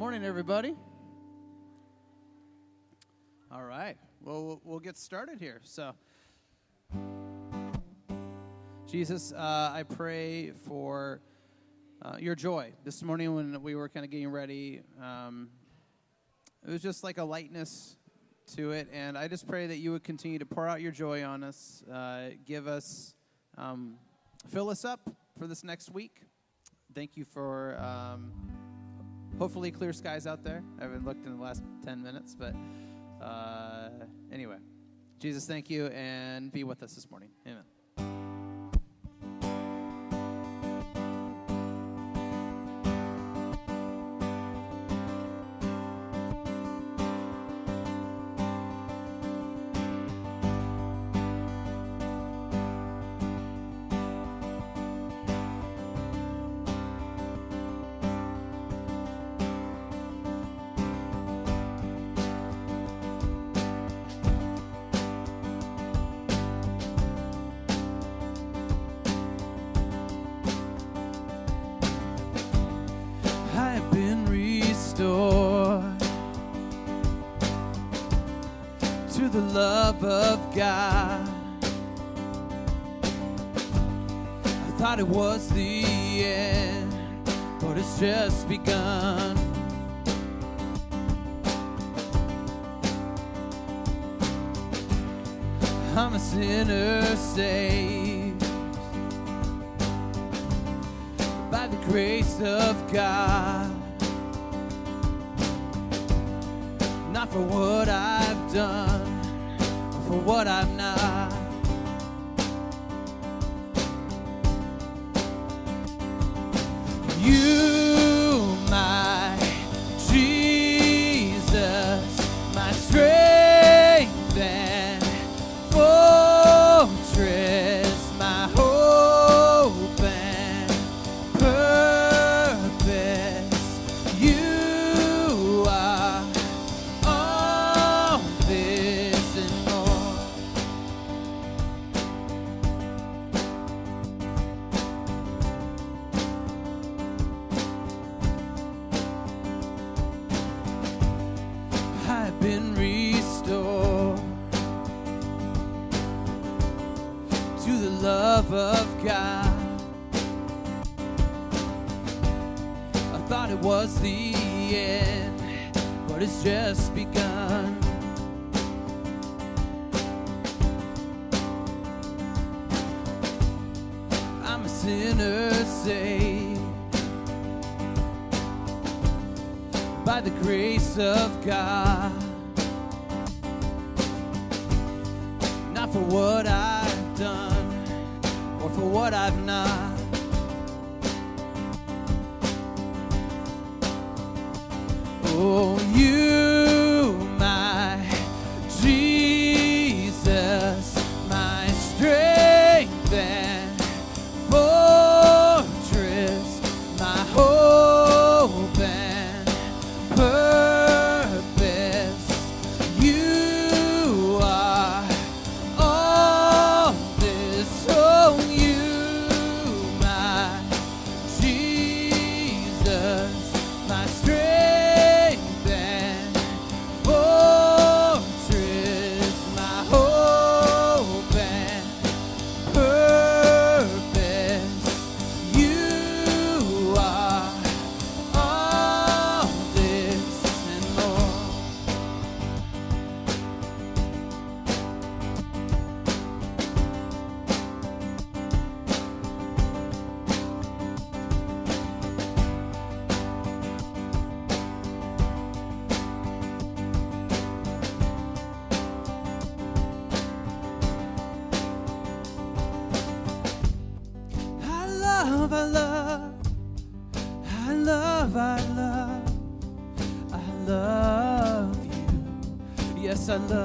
morning, everybody. All right. Well, we'll- get started here. So, Jesus, uh, I pray for uh, your joy. This morning, when we were kind of getting ready, um, it was just like a lightness to it. And I just pray that you would continue to pour out your joy on us, uh, give us, um, fill us up for this next week. Thank you for. Um, hopefully clear skies out there. I haven't looked in the last 10 minutes, but uh, anyway. Jesus, thank you, and be with us this morning. Amen. You. Yes,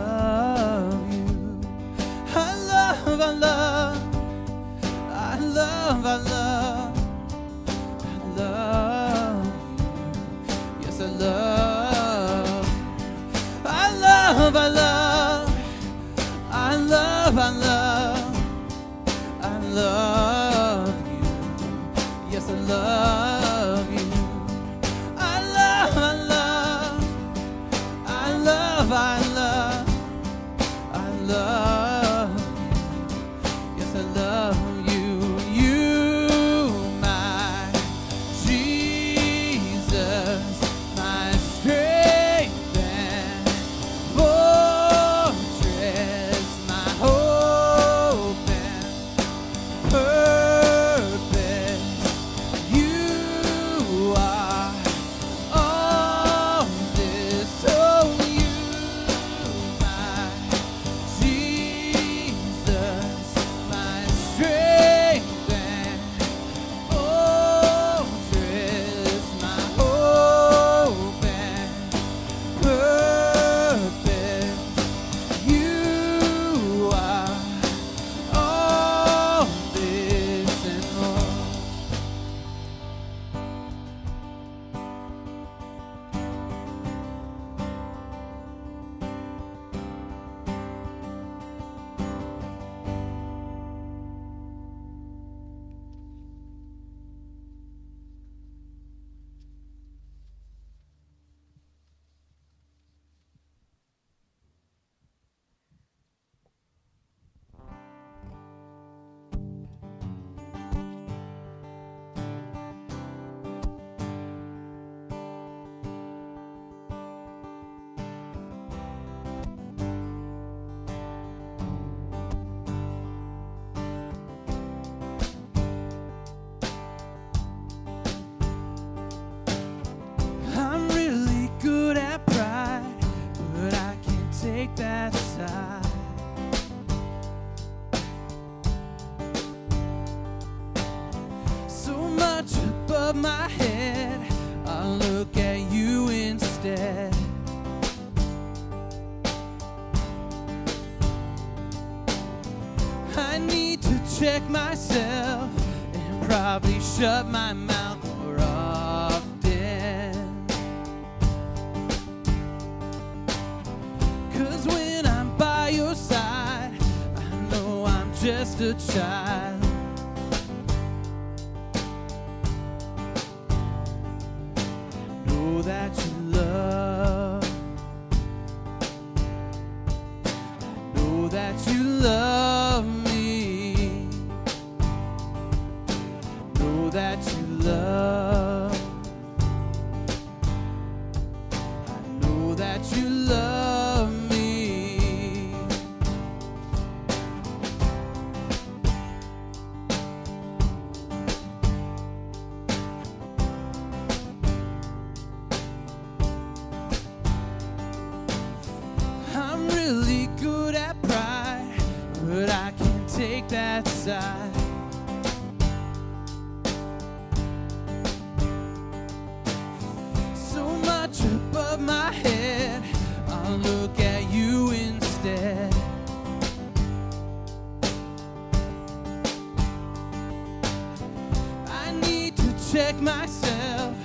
myself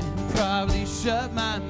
and probably shut my mouth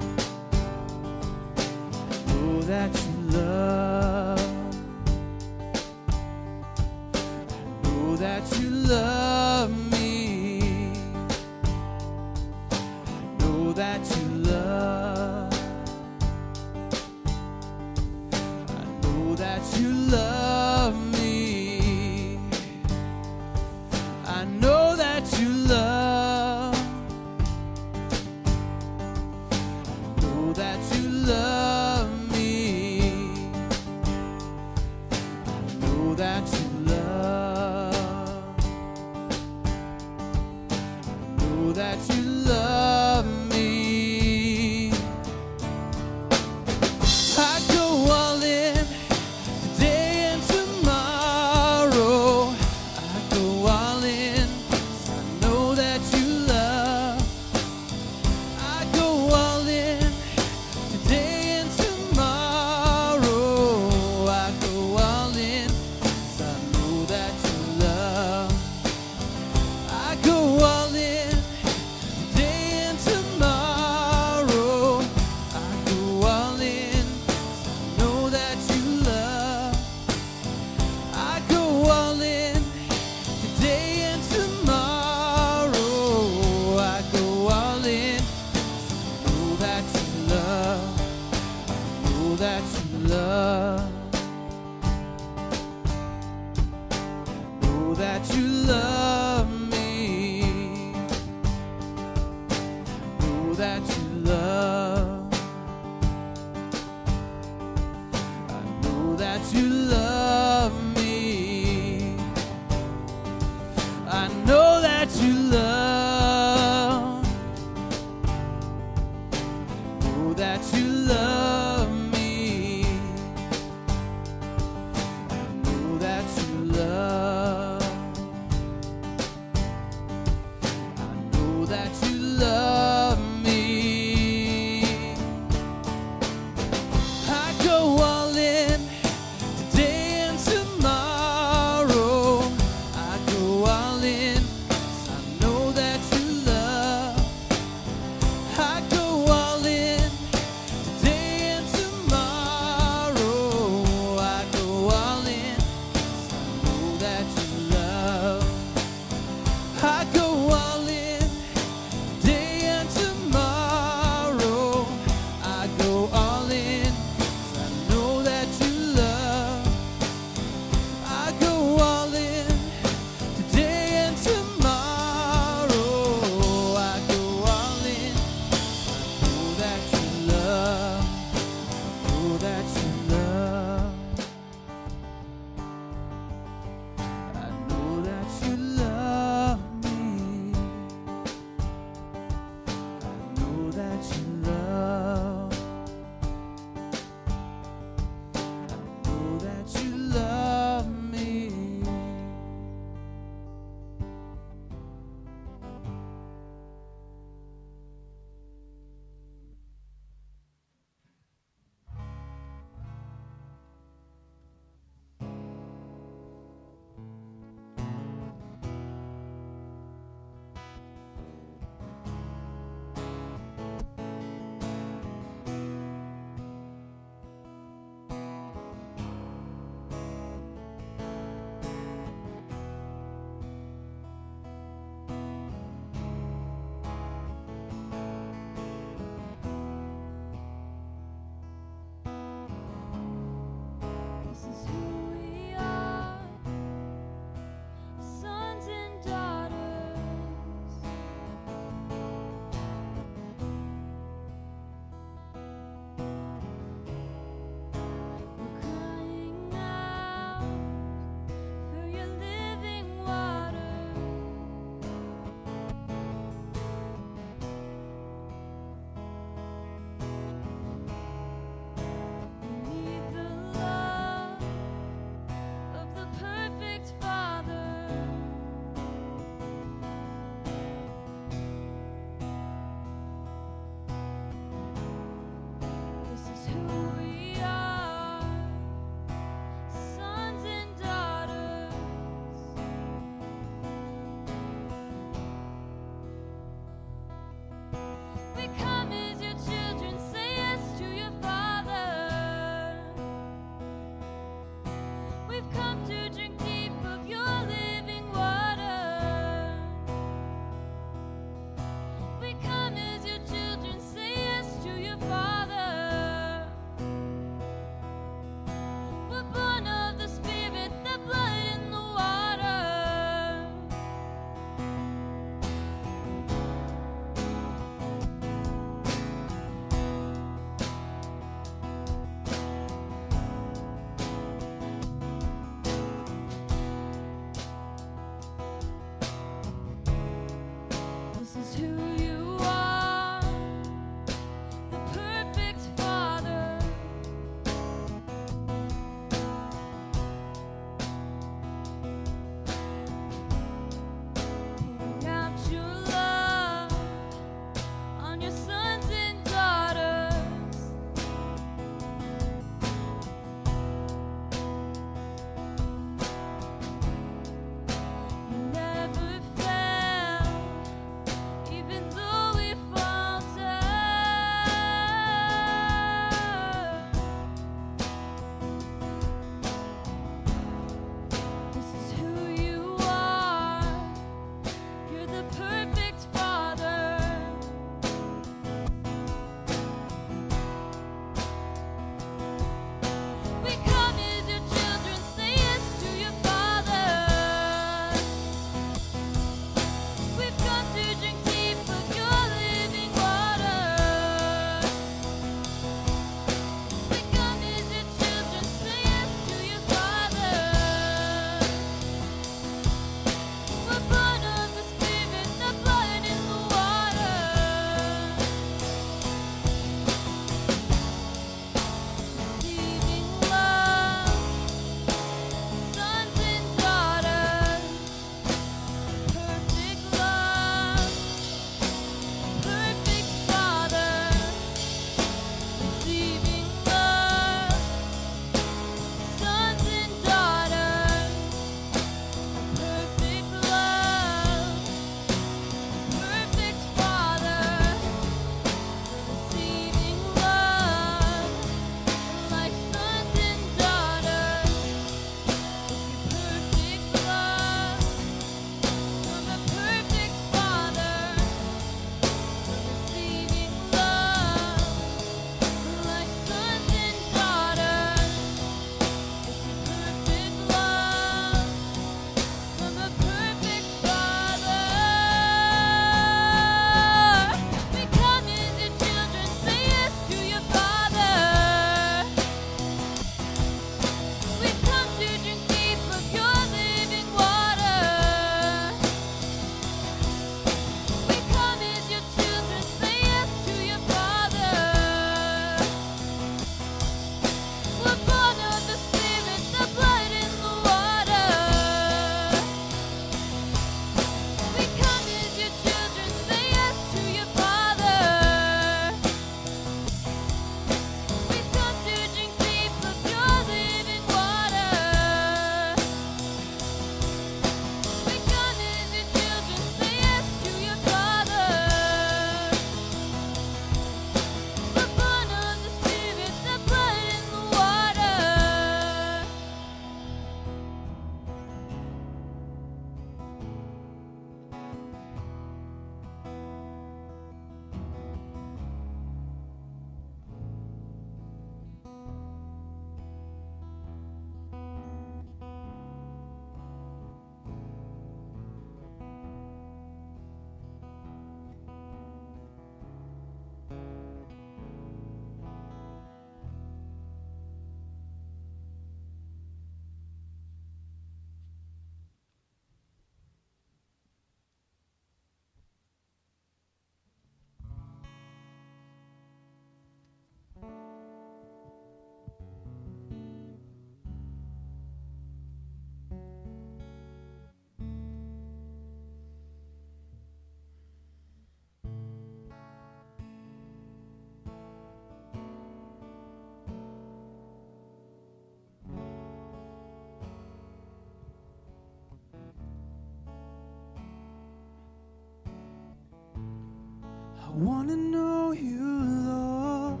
wanna know you, Lord,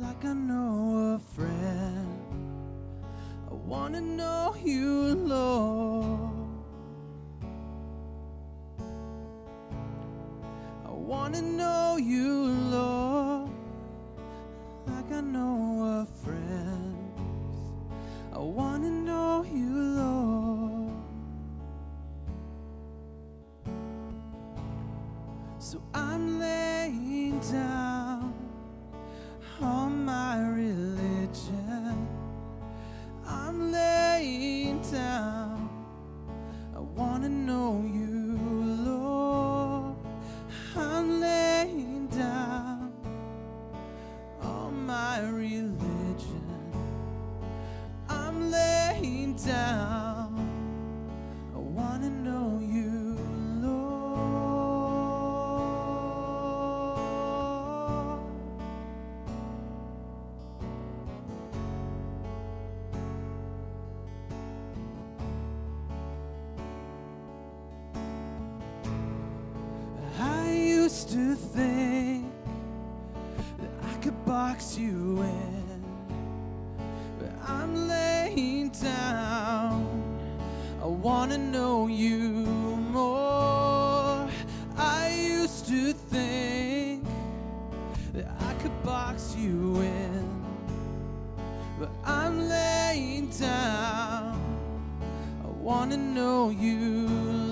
like I know a friend. I wanna know you, Lord. could box you in, but I'm laying down. I wanna know you.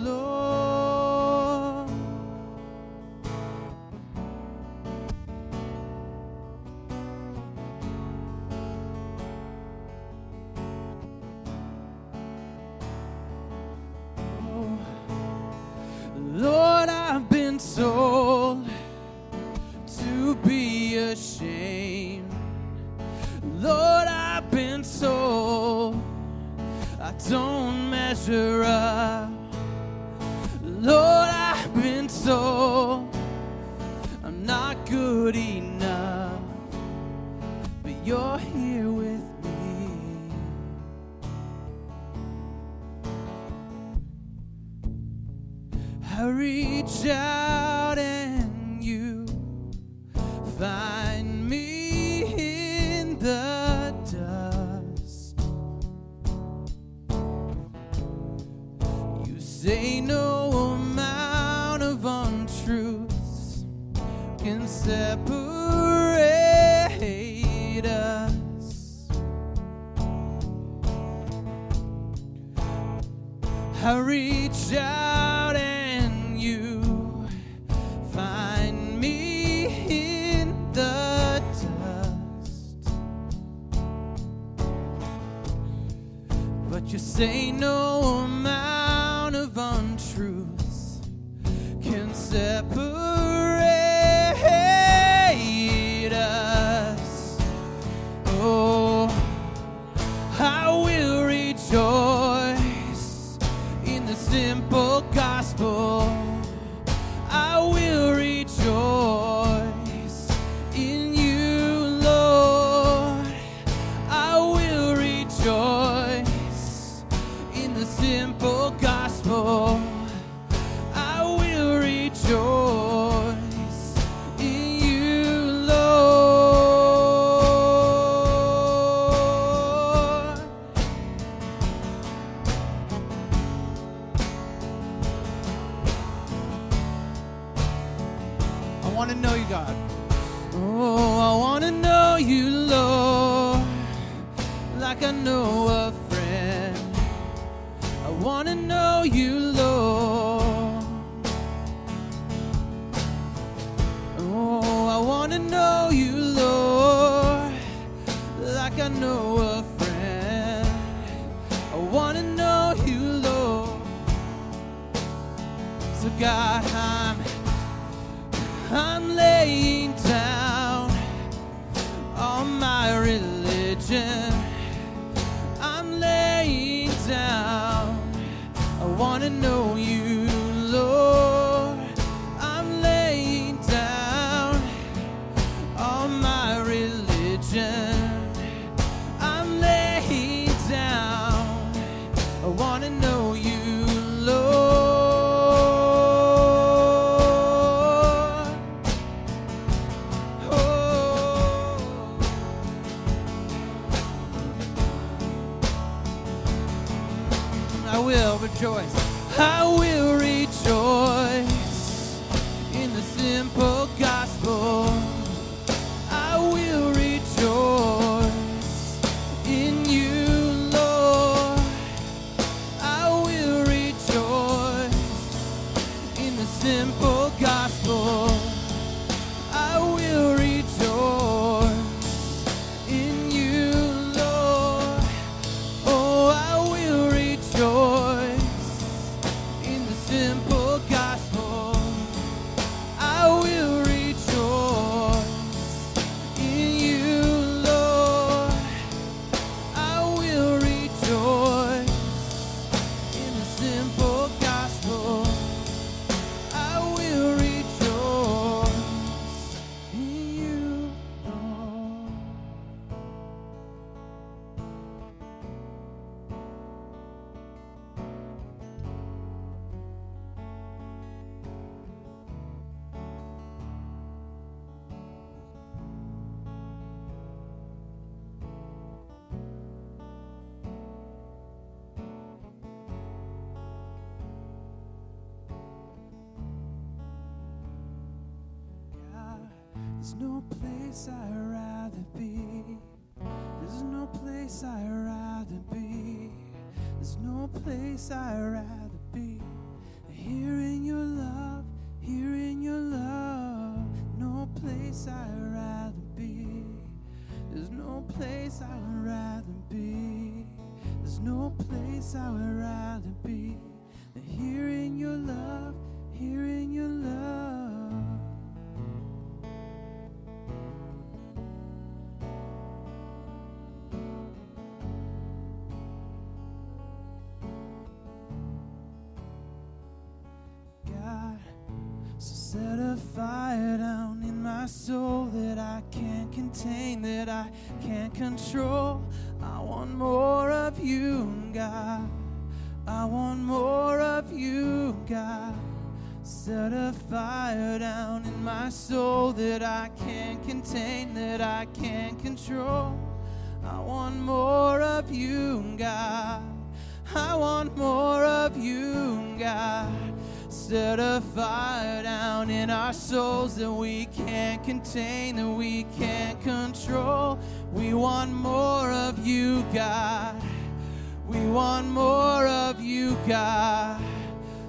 That I can't contain, that I can't control. I want more of you, God. I want more of you, God. Set a fire down in our souls that we can't contain, that we can't control. We want more of you, God. We want more of you, God.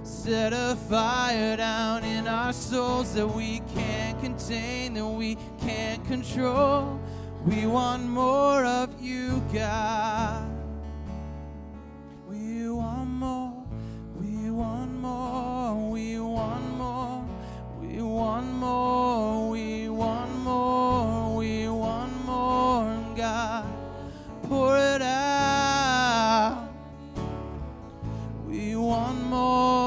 Set a fire down in our souls that we can't that we can't control. We want more of you, God. We want more, we want more, we want more, we want more, we want more, we want more, God. Pour it out. We want more,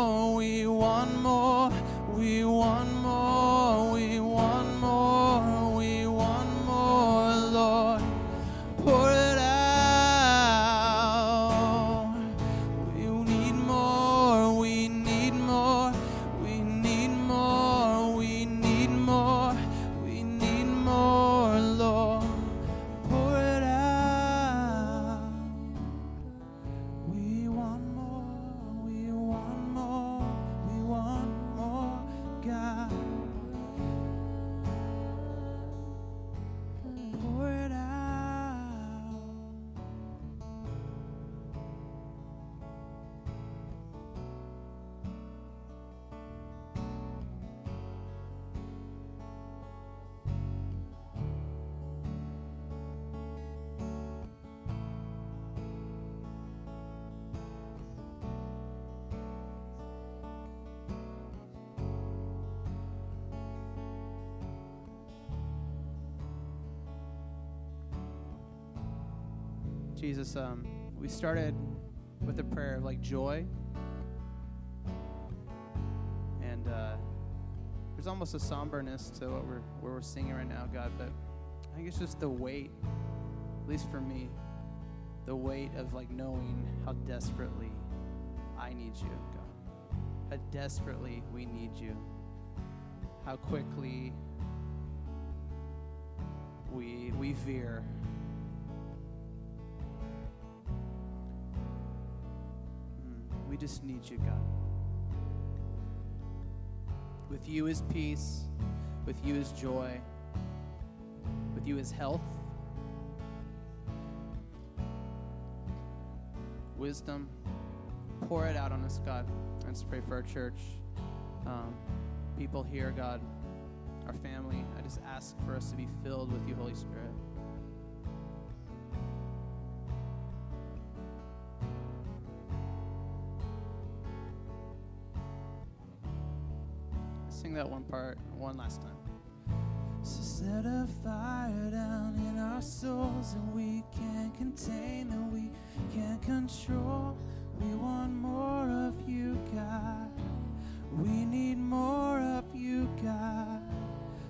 started with a prayer of like joy. And uh, there's almost a somberness to what we're, where we're singing right now, God, but I think it's just the weight, at least for me, the weight of like knowing how desperately I need you, God. How desperately we need you. How quickly we we veer. We just need you, God. With you is peace, with you is joy, with you is health, wisdom. Pour it out on us, God. Just pray for our church, um, people here, God, our family. I just ask for us to be filled with you, Holy Spirit. That one part one last time. So set a fire down in our souls and we can't contain and we can't control. We want more of you, God. We need more of you, God.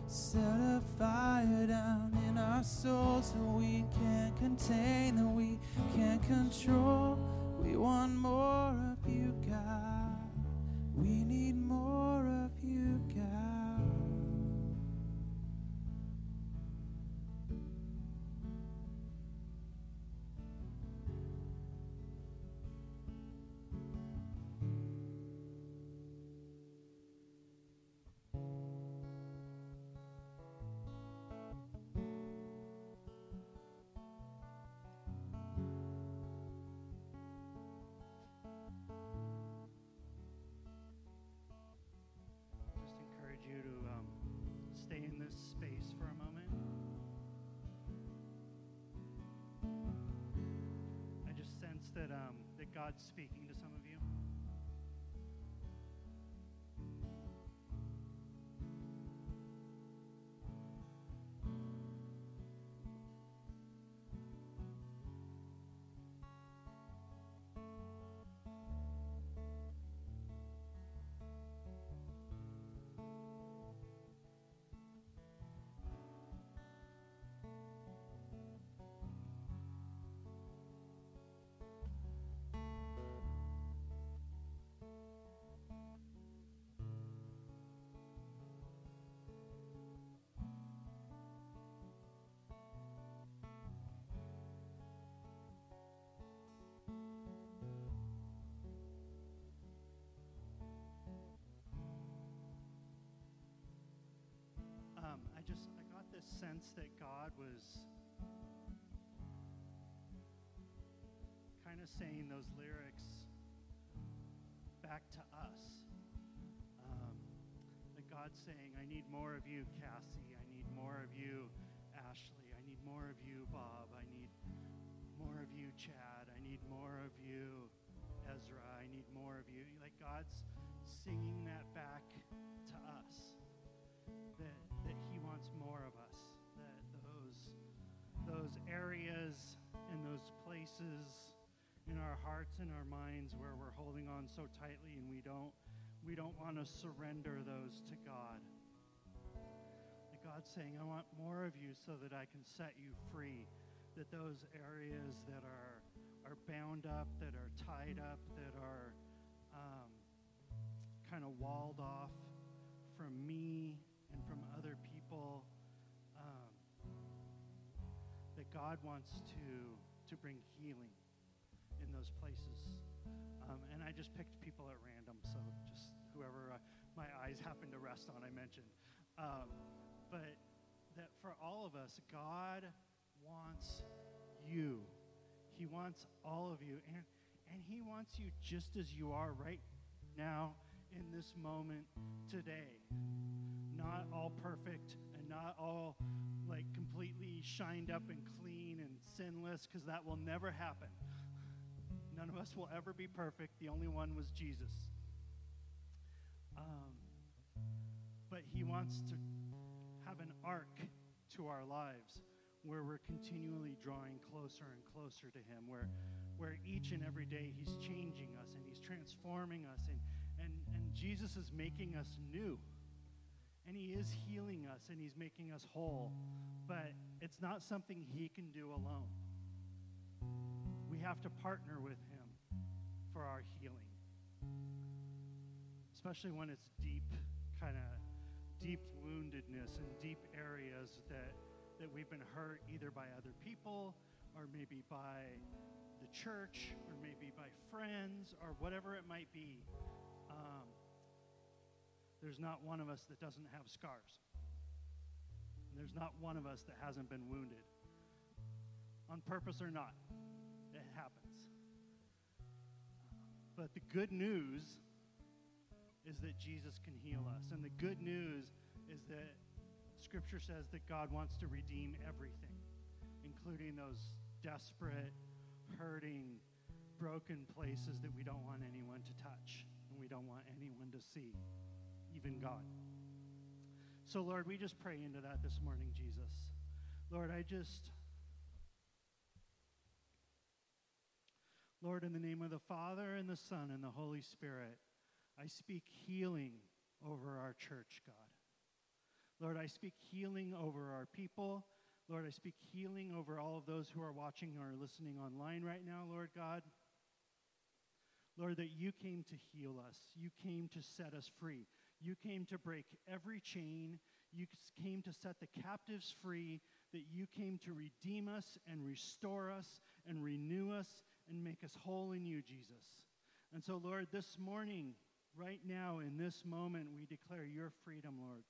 Set a fire down in our souls and we can't contain and we can't control. We want more of you, God. God's speaking sense that God was kind of saying those lyrics back to us. Um, that God's saying, "I need more of you, Cassie. I need more of you, Ashley. I need more of you, Bob. I need more of you, Chad. I need more of you, Ezra. I need more of you." Like God's singing that back to us that, that he wants more of us areas and those places in our hearts and our minds where we're holding on so tightly and we don't we don't want to surrender those to God. That God's saying I want more of you so that I can set you free. That those areas that are are bound up that are tied up that are um, kind of walled off from me and from other people God wants to to bring healing in those places. Um, and I just picked people at random, so just whoever uh, my eyes happened to rest on, I mentioned. Um, but that for all of us, God wants you. He wants all of you, and and He wants you just as you are right now in this moment today not all perfect and not all like completely shined up and clean and sinless because that will never happen. None of us will ever be perfect. The only one was Jesus. Um, but he wants to have an arc to our lives where we're continually drawing closer and closer to him, where, where each and every day he's changing us and he's transforming us, and, and, and Jesus is making us new. And he is healing us and he's making us whole. But it's not something he can do alone. We have to partner with him for our healing. Especially when it's deep, kind of deep woundedness and deep areas that, that we've been hurt either by other people or maybe by the church or maybe by friends or whatever it might be, um, there's not one of us that doesn't have scars. And there's not one of us that hasn't been wounded, on purpose or not. It happens. But the good news is that Jesus can heal us. And the good news is that Scripture says that God wants to redeem everything, including those desperate, hurting, broken places that we don't want anyone to touch and we don't want anyone to see, even God. So, Lord, we just pray into that this morning, Jesus. Lord, I just. Lord, in the name of the Father and the Son and the Holy Spirit, I speak healing over our church, God. Lord, I speak healing over our people. Lord, I speak healing over all of those who are watching or listening online right now, Lord God. Lord, that you came to heal us. You came to set us free. You came to break every chain. You came to set the captives free. That you came to redeem us and restore us and renew us and make us whole in you, Jesus. And so, Lord, this morning, right now, in this moment, we declare your freedom, Lord.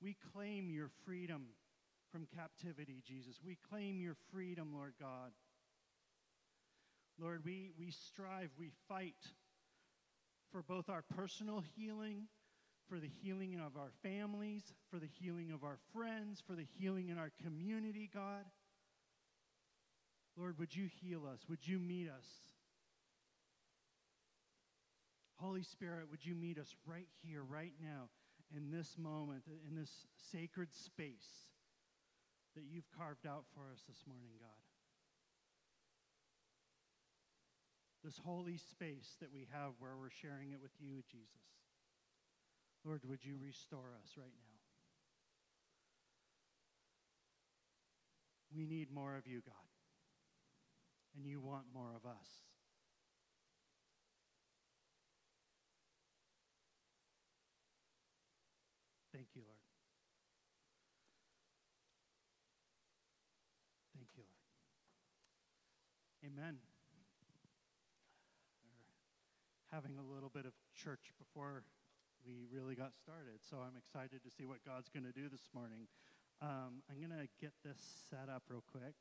We claim your freedom from captivity, Jesus. We claim your freedom, Lord God. Lord, we, we strive, we fight for both our personal healing, for the healing of our families, for the healing of our friends, for the healing in our community, God. Lord, would you heal us? Would you meet us? Holy Spirit, would you meet us right here, right now, in this moment, in this sacred space that you've carved out for us this morning, God? This holy space that we have where we're sharing it with you, Jesus. Lord, would you restore us right now? We need more of you, God. And you want more of us. Thank you, Lord. Thank you, Lord. Amen. We're having a little bit of church before we really got started, so I'm excited to see what God's going to do this morning. Um, I'm going to get this set up real quick.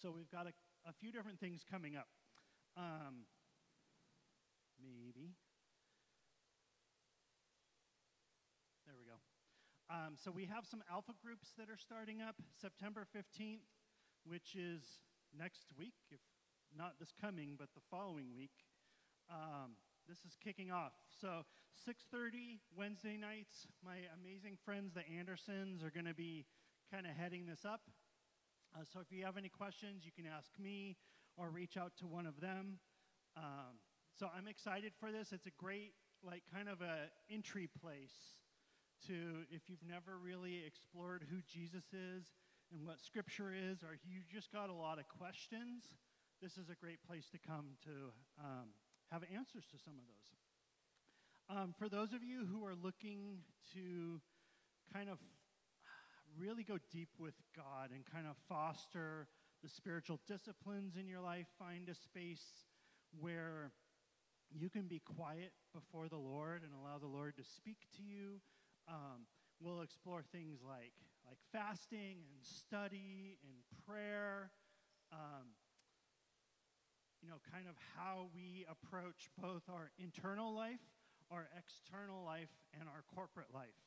So we've got a, a few different things coming up. Um, maybe. There we go. Um, so we have some alpha groups that are starting up September 15th, which is next week, if not this coming, but the following week. Um, this is kicking off. So 6:30 Wednesday nights, my amazing friends, the Andersons, are going to be kind of heading this up. Uh, so if you have any questions, you can ask me or reach out to one of them. Um, so I'm excited for this. It's a great, like, kind of a entry place to if you've never really explored who Jesus is and what Scripture is, or you just got a lot of questions. This is a great place to come to um, have answers to some of those. Um, for those of you who are looking to kind of really go deep with God and kind of foster the spiritual disciplines in your life, find a space where you can be quiet before the Lord and allow the Lord to speak to you. Um, we'll explore things like, like fasting and study and prayer. Um, you know, kind of how we approach both our internal life, our external life, and our corporate life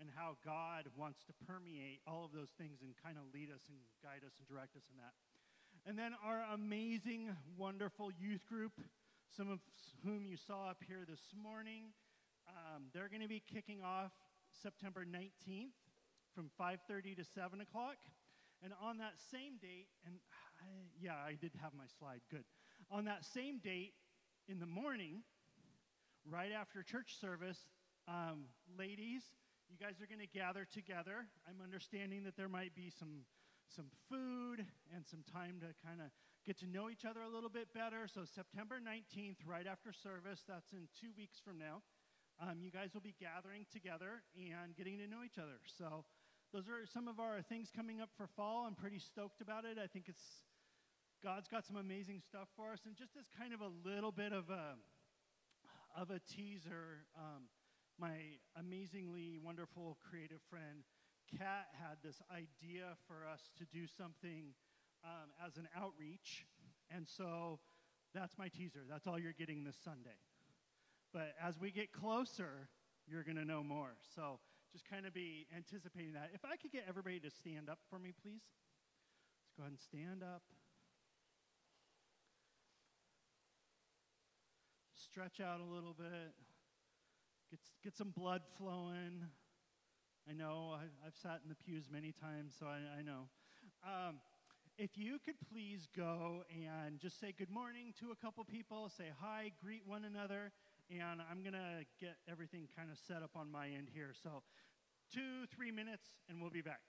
and how God wants to permeate all of those things and kind of lead us and guide us and direct us in that. And then our amazing, wonderful youth group, some of whom you saw up here this morning, um, they're going to be kicking off September 19th from 5:30 to 7 o'clock. And on that same date, and I, yeah, I did have my slide. Good. On that same date, in the morning, right after church service, um, ladies you guys are going to gather together. I'm understanding that there might be some, some food and some time to kind of get to know each other a little bit better. So, September 19th, right after service, that's in two weeks from now, um, you guys will be gathering together and getting to know each other. So, those are some of our things coming up for fall. I'm pretty stoked about it. I think it's God's got some amazing stuff for us. And just as kind of a little bit of a of a teaser, um, my amazingly wonderful creative friend Kat had this idea for us to do something um, as an outreach, and so that's my teaser. That's all you're getting this Sunday. But as we get closer, you're going to know more. So just kind of be anticipating that. If I could get everybody to stand up for me, please. Let's go ahead and stand up. Stretch out a little bit. Get, get some blood flowing. I know, I, have sat in the pews many times, so I, I know. Um, if you could please go and just say good morning to a couple people, say hi, greet one another, and I'm going to get everything kind of set up on my end here. So, two, three minutes, and we'll be back.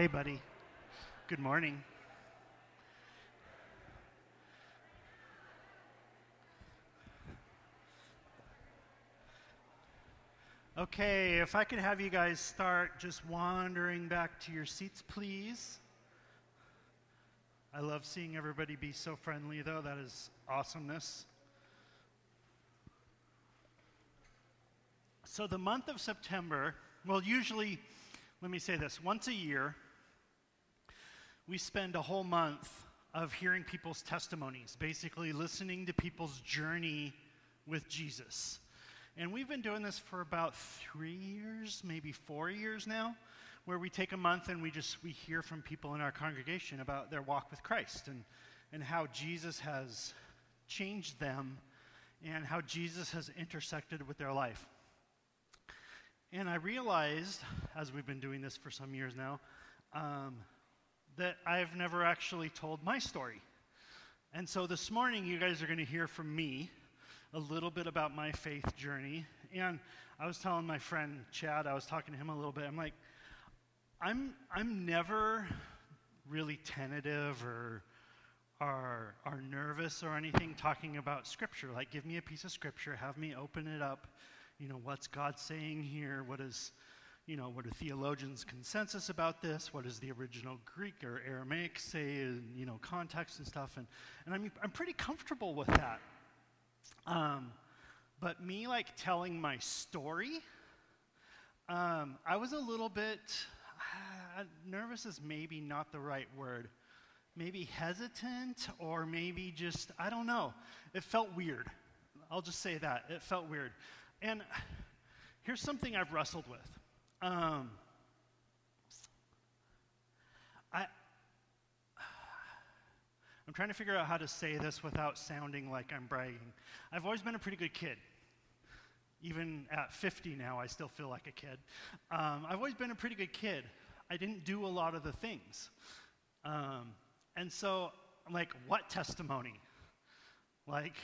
Hey, buddy. Good morning. Okay, if I could have you guys start just wandering back to your seats, please. I love seeing everybody be so friendly, though. That is awesomeness. So, the month of September, well, usually let me say this once a year, we spend a whole month of hearing people's testimonies, basically listening to people's journey with Jesus. And we've been doing this for about three years, maybe four years now, where we take a month and we just we hear from people in our congregation about their walk with Christ and, and how Jesus has changed them and how Jesus has intersected with their life. And I realized, as we've been doing this for some years now, um, that I've never actually told my story. And so this morning, you guys are going to hear from me a little bit about my faith journey. And I was telling my friend Chad, I was talking to him a little bit. I'm like, I'm, I'm never really tentative or, are, are nervous or anything talking about Scripture. Like, give me a piece of Scripture, have me open it up you know, what's God saying here? What is, you know, what are theologians' consensus about this? What does the original Greek or Aramaic say in, you know, context and stuff? And, and I'm, I'm pretty comfortable with that. Um, but me, like, telling my story, um, I was a little bit, uh, nervous is maybe not the right word. Maybe hesitant, or maybe just, I don't know. It felt weird. I'll just say that. It felt weird. And here's something I've wrestled with. Um, I, I'm trying to figure out how to say this without sounding like I'm bragging. I've always been a pretty good kid. Even at 50 now, I still feel like a kid. Um, I've always been a pretty good kid. I didn't do a lot of the things. Um, and so I'm like, what testimony? Like,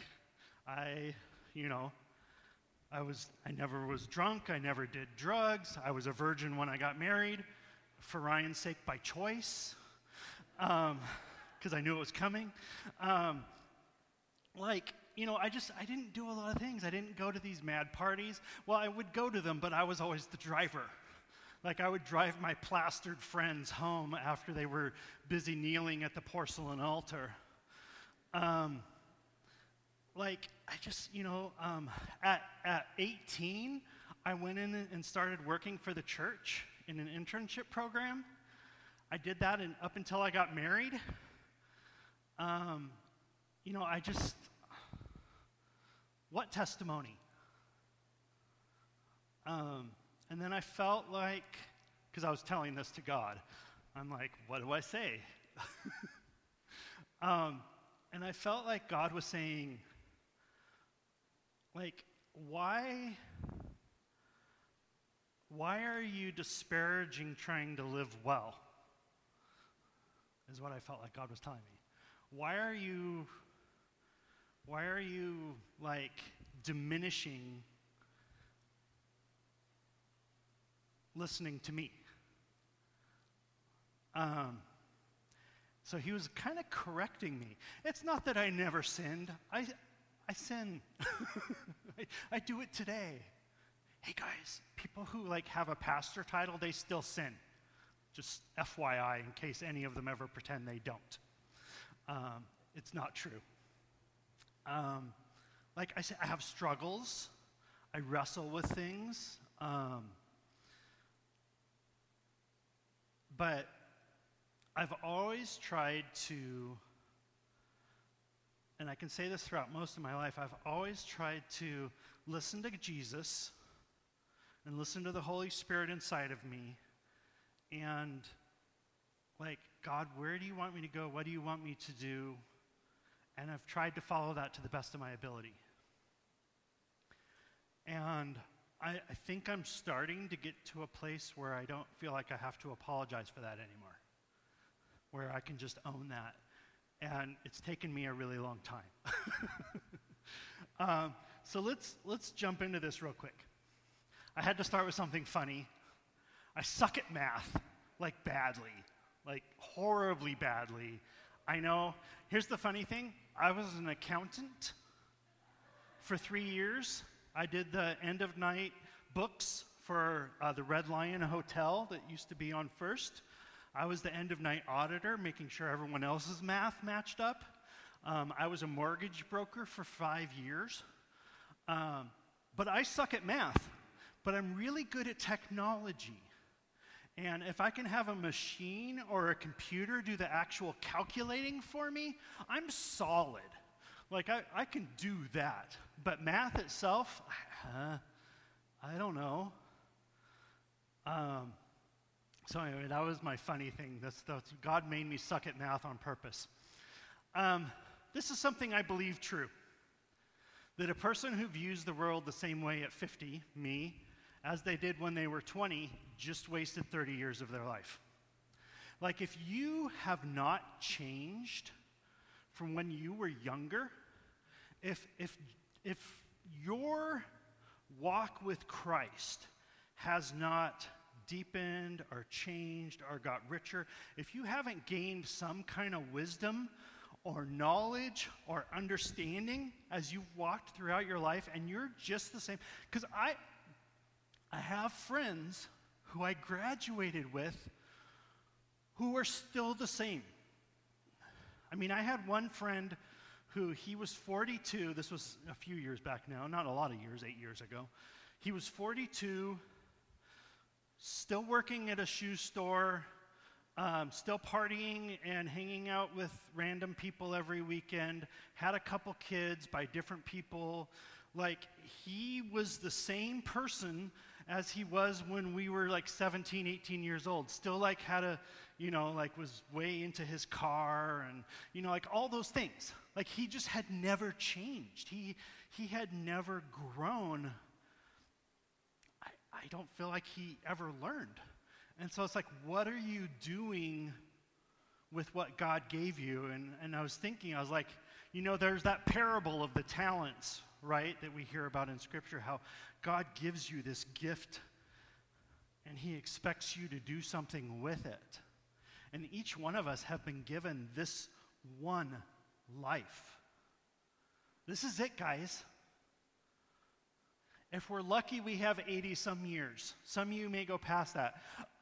I you know. I was I never was drunk, I never did drugs. I was a virgin when I got married for Ryan's sake by choice. Um because I knew it was coming. Um, like, you know, I just I didn't do a lot of things. I didn't go to these mad parties. Well, I would go to them, but I was always the driver. Like I would drive my plastered friends home after they were busy kneeling at the porcelain altar. Um, like I just, you know, um, at, at 18, I went in and started working for the church in an internship program. I did that and up until I got married. Um, you know, I just, what testimony? Um, and then I felt like, because I was telling this to God, I'm like, what do I say? um, and I felt like God was saying, like, why, why are you disparaging trying to live well? Is what I felt like God was telling me. Why are you, why are you like diminishing listening to me? Um, so he was kind of correcting me. It's not that I never sinned. I, I sin. I, I do it today. Hey guys, people who like have a pastor title, they still sin. Just FYI, in case any of them ever pretend they don't. Um, it's not true. Um, like I said, I have struggles. I wrestle with things. Um, but I've always tried to, and I can say this throughout most of my life, I've always tried to listen to Jesus and listen to the Holy Spirit inside of me and, like, God, where do you want me to go? What do you want me to do? And I've tried to follow that to the best of my ability. And I, I think I'm starting to get to a place where I don't feel like I have to apologize for that anymore, where I can just own that. And it's taken me a really long time. um, so let's, let's jump into this real quick. I had to start with something funny. I suck at math, like badly like horribly badly. I know. Here's the funny thing I was an accountant for three years. I did the end of night books for uh, the Red Lion Hotel that used to be on First. I was the end of night auditor, making sure everyone else's math matched up. Um, I was a mortgage broker for five years. Um, but I suck at math, but I'm really good at technology. And if I can have a machine or a computer do the actual calculating for me, I'm solid. Like, I, I can do that. But math itself, uh, I don't know. Um, so, anyway, that was my funny thing. That's, God made me suck at math on purpose. Um, this is something I believe true that a person who views the world the same way at 50, me, as they did when they were 20 just wasted 30 years of their life. Like, if you have not changed from when you were younger, if, if, if your walk with Christ has not deepened or changed or got richer, if you haven't gained some kind of wisdom or knowledge or understanding as you've walked throughout your life and you're just the same, because I, I have friends who I graduated with who are still the same. I mean, I had one friend who he was 42. This was a few years back now, not a lot of years, eight years ago. He was 42, still working at a shoe store, um, still partying and hanging out with random people every weekend, had a couple kids by different people. Like, he was the same person as he was when we were like 17, 18 years old. Still, like, had a, you know, like, was way into his car and, you know, like all those things. Like, he just had never changed. He, he had never grown. I, don't feel like he ever learned. And so it's like, what are you doing with what God gave you? And, and I was thinking, I was like, you know, there's that parable of the talents, right, that we hear about in Scripture, how God gives you this gift and He expects you to do something with it. And each one of us have been given this one life. This is it, guys. If we're lucky, we have 80 some years. Some of you may go past that.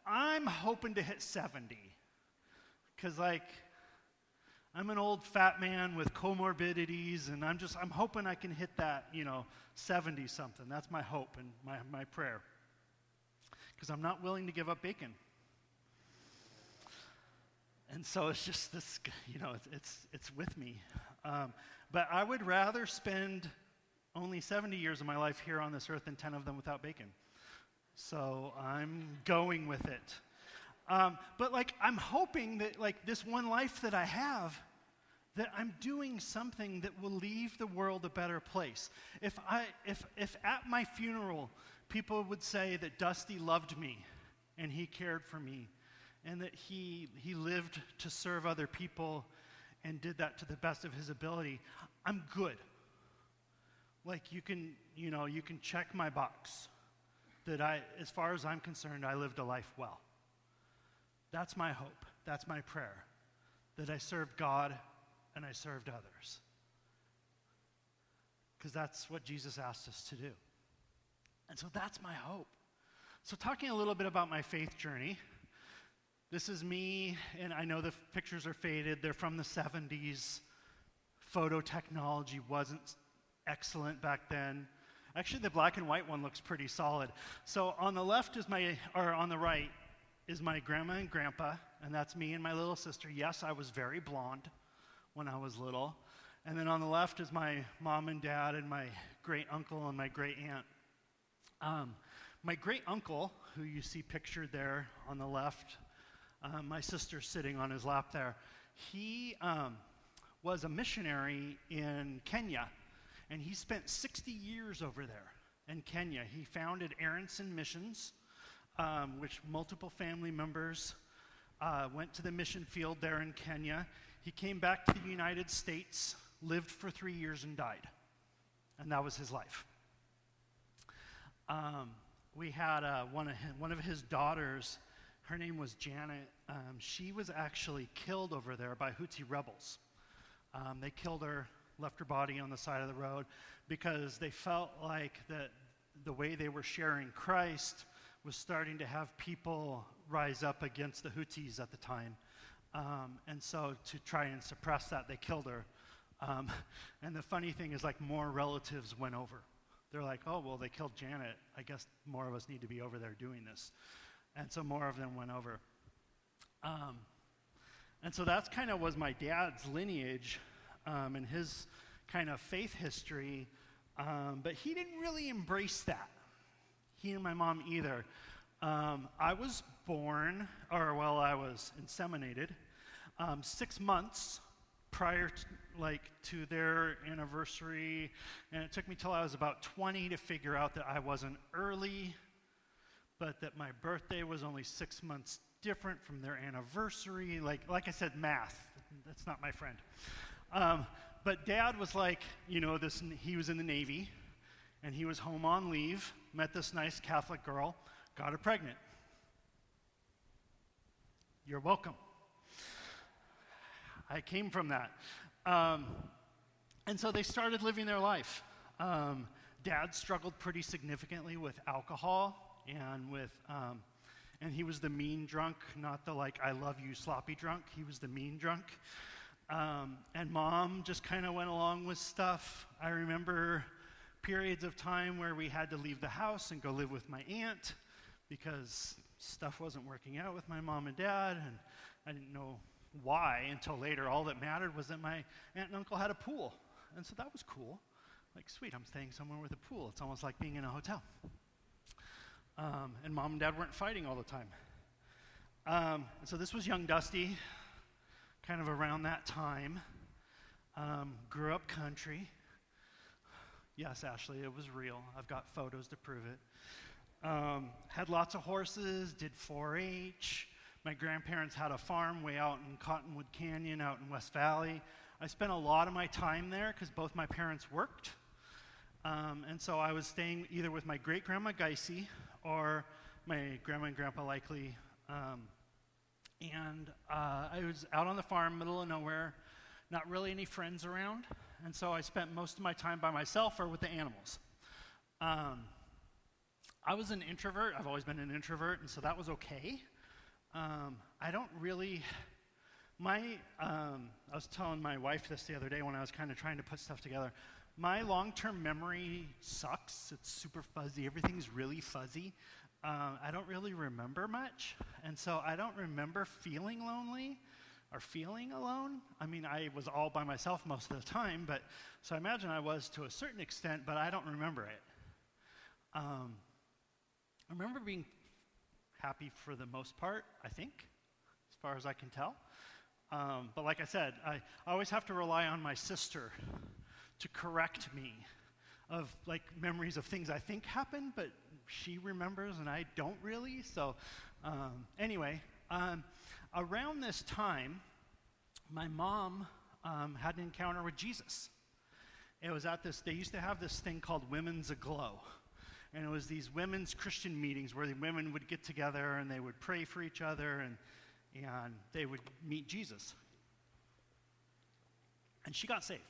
I'm hoping to hit 70. Because, like, I'm an old fat man with comorbidities, and I'm just, I'm hoping I can hit that, you know, 70 something. That's my hope and my, my prayer. Because I'm not willing to give up bacon. And so it's just this, you know, it's, it's, it's with me. Um, but I would rather spend only 70 years of my life here on this earth and 10 of them without bacon. So I'm going with it. Um, but like, I'm hoping that like this one life that I have, that I'm doing something that will leave the world a better place. If I, if, if at my funeral, people would say that Dusty loved me and he cared for me and that he, he lived to serve other people and did that to the best of his ability, I'm good. Like you can, you know, you can check my box that I, as far as I'm concerned, I lived a life well. That's my hope. That's my prayer. That I served God and I served others. Because that's what Jesus asked us to do. And so that's my hope. So, talking a little bit about my faith journey, this is me, and I know the pictures are faded. They're from the 70s. Photo technology wasn't excellent back then. Actually, the black and white one looks pretty solid. So, on the left is my, or on the right is my grandma and grandpa, and that's me and my little sister. Yes, I was very blonde when I was little. And then on the left is my mom and dad, and my great uncle and my great aunt. Um, my great uncle, who you see pictured there on the left, uh, my sister sitting on his lap there, he um, was a missionary in Kenya, and he spent 60 years over there in Kenya. He founded Aronson Missions, um, which multiple family members uh, went to the mission field there in Kenya. He came back to the United States, lived for three years, and died. And that was his life. Um, we had uh, one, of his, one of his daughters, her name was Janet. Um, she was actually killed over there by Houthi rebels. Um, they killed her, left her body on the side of the road because they felt like that the way they were sharing Christ was starting to have people rise up against the Houthis at the time. Um, and so to try and suppress that, they killed her. Um, and the funny thing is, like, more relatives went over. They're like, oh, well, they killed Janet. I guess more of us need to be over there doing this. And so more of them went over. Um, and so that's kind of was my dad's lineage um, and his kind of faith history. Um, but he didn't really embrace that. He and my mom either. Um, I was born, or well, I was inseminated um, six months prior to, like to their anniversary and it took me till i was about 20 to figure out that i wasn't early but that my birthday was only six months different from their anniversary like like i said math that's not my friend um, but dad was like you know this he was in the navy and he was home on leave met this nice catholic girl got her pregnant you're welcome I came from that. Um, and so they started living their life. Um, Dad struggled pretty significantly with alcohol and with, um, and he was the mean drunk, not the like I love you sloppy drunk. He was the mean drunk. Um, and mom just kind of went along with stuff. I remember periods of time where we had to leave the house and go live with my aunt because stuff wasn't working out with my mom and dad, and I didn't know why until later. All that mattered was that my aunt and uncle had a pool. And so that was cool. Like, sweet, I'm staying somewhere with a pool. It's almost like being in a hotel. Um, and mom and dad weren't fighting all the time. Um, and so this was young Dusty, kind of around that time. Um, grew up country. Yes, Ashley, it was real. I've got photos to prove it. Um, had lots of horses, did 4 H, my grandparents had a farm way out in Cottonwood Canyon, out in West Valley. I spent a lot of my time there because both my parents worked. Um, and so I was staying either with my great grandma Geisy or my grandma and grandpa likely. Um, and uh, I was out on the farm, middle of nowhere, not really any friends around. And so I spent most of my time by myself or with the animals. Um, I was an introvert. I've always been an introvert, and so that was okay. Um, I don't really. My, um, I was telling my wife this the other day when I was kind of trying to put stuff together. My long term memory sucks. It's super fuzzy. Everything's really fuzzy. Uh, I don't really remember much. And so I don't remember feeling lonely or feeling alone. I mean, I was all by myself most of the time, but so I imagine I was to a certain extent, but I don't remember it. Um, I remember being happy for the most part, I think, as far as I can tell. Um, but like I said, I, I always have to rely on my sister to correct me of like memories of things I think happened, but she remembers and I don't really. So, um, anyway, um, around this time, my mom um, had an encounter with Jesus. It was at this, they used to have this thing called Women's Aglow. And it was these women's Christian meetings where the women would get together and they would pray for each other and, and they would meet Jesus. And she got saved.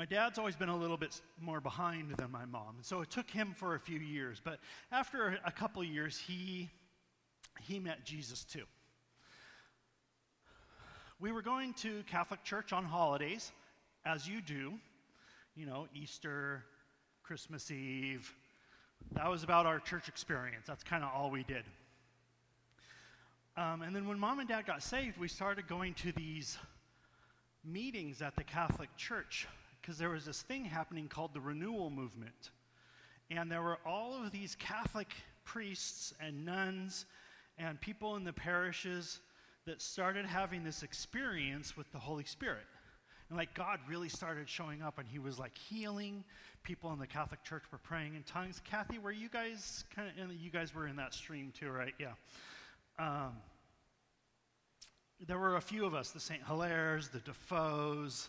My dad's always been a little bit more behind than my mom, and so it took him for a few years. But after a couple years, he, he met Jesus too. We were going to Catholic church on holidays, as you do, you know, Easter, Christmas Eve. That was about our church experience. That's kind of all we did. Um, and then when mom and dad got saved, we started going to these meetings at the Catholic Church because there was this thing happening called the renewal movement. And there were all of these Catholic priests and nuns and people in the parishes that started having this experience with the Holy Spirit. And like God really started showing up and he was like healing. People in the Catholic Church were praying in tongues. Kathy, were you guys kind of, you guys were in that stream too, right? Yeah. Um, there were a few of us, the St. Hilaire's, the Defoes,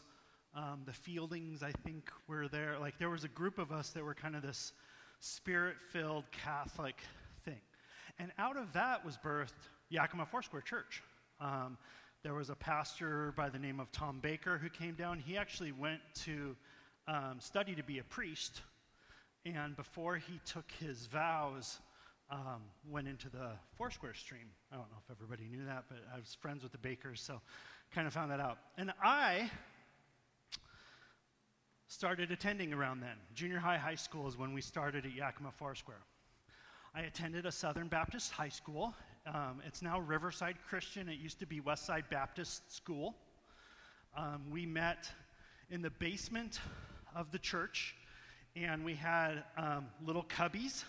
um, the Fieldings, I think, were there. Like, there was a group of us that were kind of this spirit filled Catholic thing. And out of that was birthed Yakima Foursquare Church. Um, there was a pastor by the name of Tom Baker who came down. He actually went to um, study to be a priest. And before he took his vows, um, went into the Foursquare stream. I don't know if everybody knew that, but I was friends with the Bakers, so kind of found that out. And I started attending around then. Junior high, high school is when we started at Yakima Foursquare. I attended a Southern Baptist high school. Um, it's now Riverside Christian. It used to be Westside Baptist School. Um, we met in the basement of the church, and we had um, little cubbies,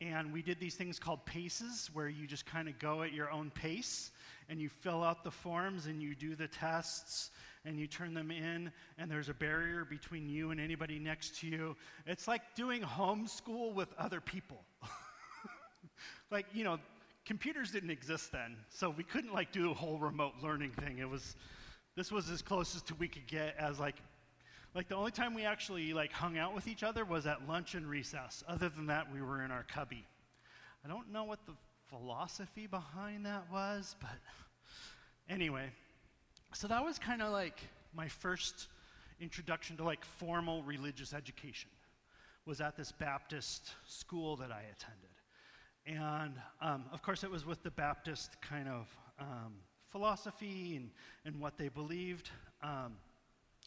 and we did these things called paces, where you just kind of go at your own pace, and you fill out the forms, and you do the tests, and you turn them in, and there's a barrier between you and anybody next to you. It's like doing homeschool with other people. like, you know, computers didn't exist then, so we couldn't like do a whole remote learning thing. It was, this was as close as we could get as like, like the only time we actually like hung out with each other was at lunch and recess. Other than that, we were in our cubby. I don't know what the philosophy behind that was, but anyway, so that was kind of like my first introduction to like formal religious education was at this Baptist school that I attended. And um, of course, it was with the Baptist kind of um, philosophy and, and what they believed. Um,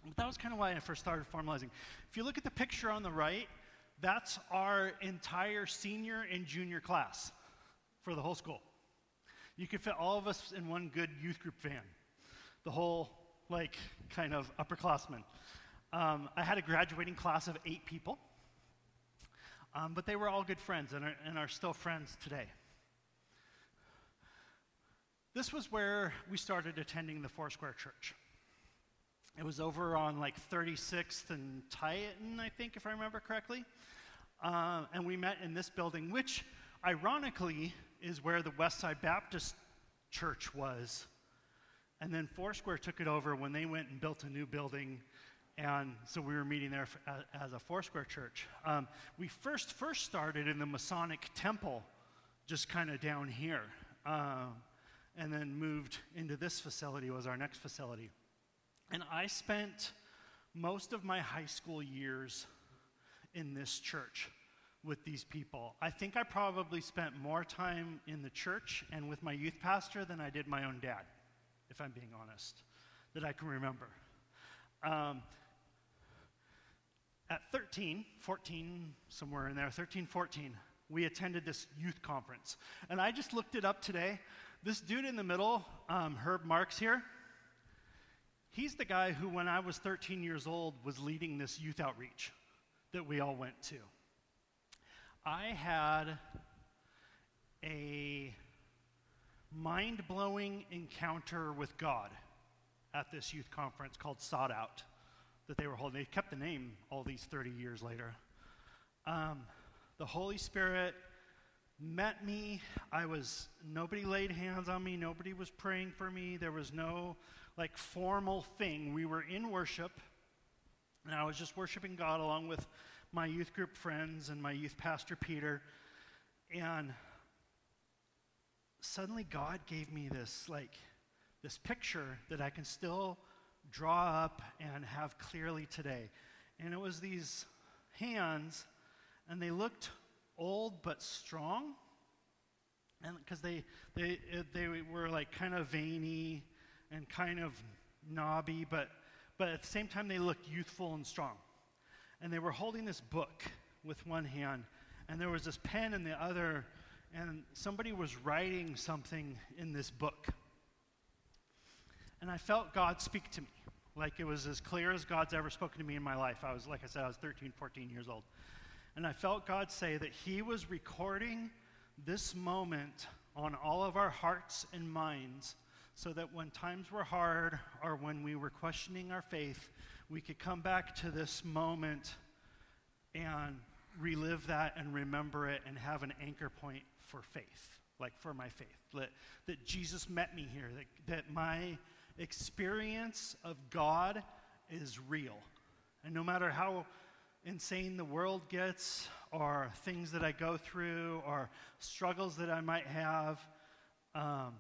but that was kind of why I first started formalizing. If you look at the picture on the right, that's our entire senior and junior class for the whole school. You could fit all of us in one good youth group van the whole, like, kind of upperclassmen. Um, I had a graduating class of eight people, um, but they were all good friends and are, and are still friends today. This was where we started attending the Foursquare Church. It was over on like 36th and Tieton, I think, if I remember correctly. Uh, and we met in this building, which ironically is where the Westside Baptist Church was and then Foursquare took it over when they went and built a new building and so we were meeting there as a Foursquare church. Um, we first first started in the Masonic Temple, just kind of down here, um, and then moved into this facility was our next facility. And I spent most of my high school years in this church with these people. I think I probably spent more time in the church and with my youth pastor than I did my own dad, if I'm being honest, that I can remember. Um, at 13, 14, somewhere in there, 13, 14, we attended this youth conference. And I just looked it up today. This dude in the middle, um, Herb Marks here, he's the guy who, when I was 13 years old, was leading this youth outreach that we all went to. I had a mind blowing encounter with God at this youth conference called Sought Out that they were holding. They kept the name all these 30 years later. Um, the Holy Spirit met me. I was, nobody laid hands on me, nobody was praying for me. There was no like formal thing. We were in worship, and I was just worshiping God along with my youth group friends and my youth pastor Peter. And suddenly God gave me this like this picture that I can still draw up and have clearly today. And it was these hands, and they looked old but strong. And because they, they, they were like kind of veiny and kind of knobby, but, but at the same time, they looked youthful and strong. And they were holding this book with one hand, and there was this pen in the other, and somebody was writing something in this book. And I felt God speak to me. Like it was as clear as God's ever spoken to me in my life. I was, like I said, I was 13, 14 years old. And I felt God say that He was recording this moment on all of our hearts and minds so that when times were hard or when we were questioning our faith, we could come back to this moment and relive that and remember it and have an anchor point for faith, like for my faith. That, that Jesus met me here, that, that my experience of God is real. And no matter how insane the world gets, or things that I go through, or struggles that I might have, um,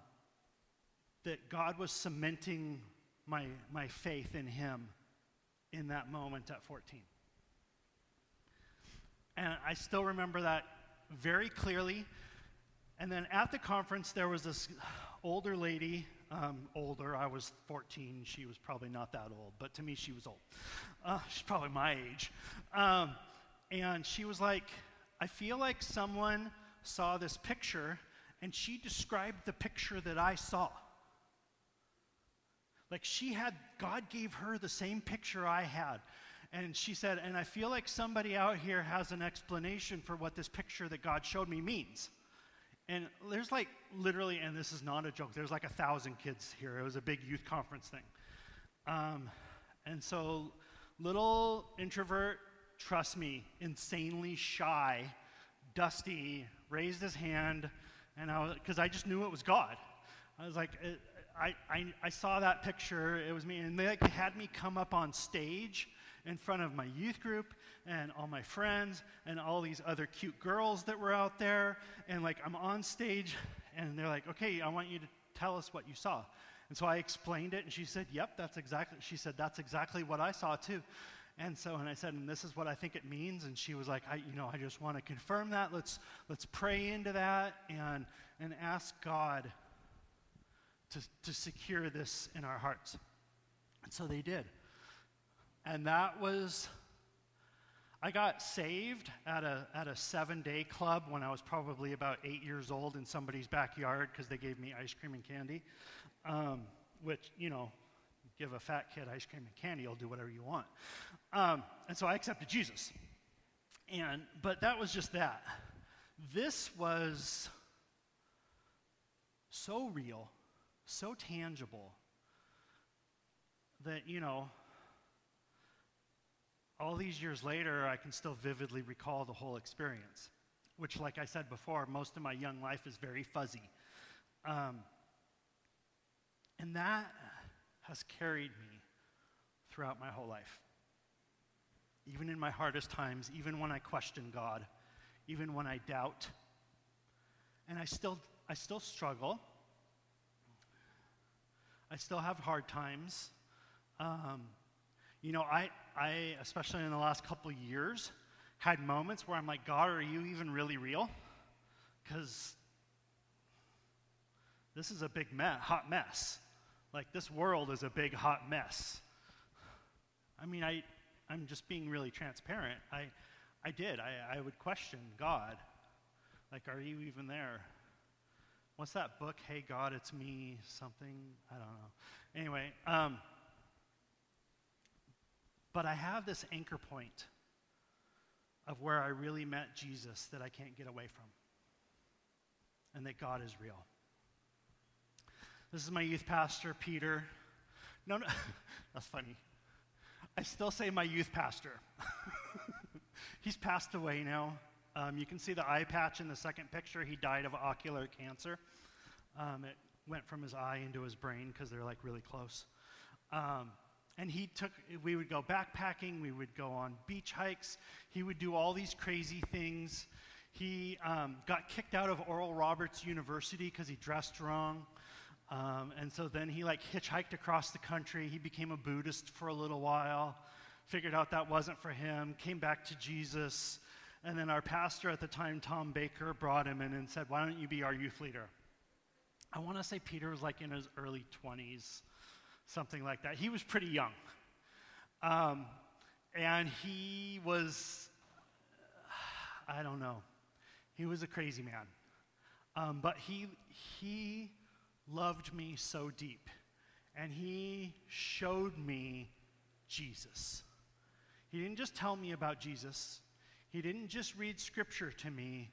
that God was cementing my, my faith in Him in that moment at 14. And I still remember that very clearly. And then at the conference, there was this older lady, um, older. I was 14. She was probably not that old, but to me, she was old. Uh, she's probably my age. Um, and she was like, I feel like someone saw this picture and she described the picture that I saw. Like she had, God gave her the same picture I had. And she said, and I feel like somebody out here has an explanation for what this picture that God showed me means. And there's like literally, and this is not a joke, there's like a thousand kids here. It was a big youth conference thing. Um, and so, little introvert, trust me, insanely shy, Dusty raised his hand, and I because I just knew it was God. I was like, it, I, I, I saw that picture, it was me, and they like, had me come up on stage in front of my youth group and all my friends and all these other cute girls that were out there. And like, I'm on stage, and they're like, okay, I want you to tell us what you saw. And so I explained it, and she said, yep, that's exactly, she said, that's exactly what I saw too. And so, and I said, and this is what I think it means. And she was like, I, you know, I just want to confirm that. Let's, let's pray into that and, and ask God to, to secure this in our hearts. And so they did. And that was, I got saved at a, at a seven day club when I was probably about eight years old in somebody's backyard because they gave me ice cream and candy. Um, which, you know, give a fat kid ice cream and candy, he'll do whatever you want. Um, and so I accepted Jesus. And, but that was just that. This was so real, so tangible that, you know, all these years later, I can still vividly recall the whole experience, which, like I said before, most of my young life is very fuzzy. Um, and that has carried me throughout my whole life. even in my hardest times, even when I question God, even when I doubt. And I still, I still struggle. I still have hard times. Um, you know, I, I, especially in the last couple years, had moments where I'm like, God, are you even really real? Because this is a big me- hot mess. Like, this world is a big hot mess. I mean, I, I'm just being really transparent. I, I did. I, I would question God. Like, are you even there? What's that book? Hey, God, it's me, something? I don't know. Anyway, um, but I have this anchor point of where I really met Jesus that I can't get away from, and that God is real. This is my youth pastor, Peter. No, no, that's funny. I still say my youth pastor. He's passed away now. Um, you can see the eye patch in the second picture. He died of ocular cancer. Um, it went from his eye into his brain because they're like really close. Um, and he took, we would go backpacking, we would go on beach hikes, he would do all these crazy things. He um, got kicked out of Oral Roberts University because he dressed wrong. Um, and so then he like hitchhiked across the country. He became a Buddhist for a little while, figured out that wasn't for him, came back to Jesus. And then our pastor at the time, Tom Baker, brought him in and said, Why don't you be our youth leader? I want to say Peter was like in his early 20s, something like that. He was pretty young. Um, and he was, I don't know, he was a crazy man. Um, but he, he loved me so deep, and he showed me Jesus. He didn't just tell me about Jesus, he didn't just read scripture to me,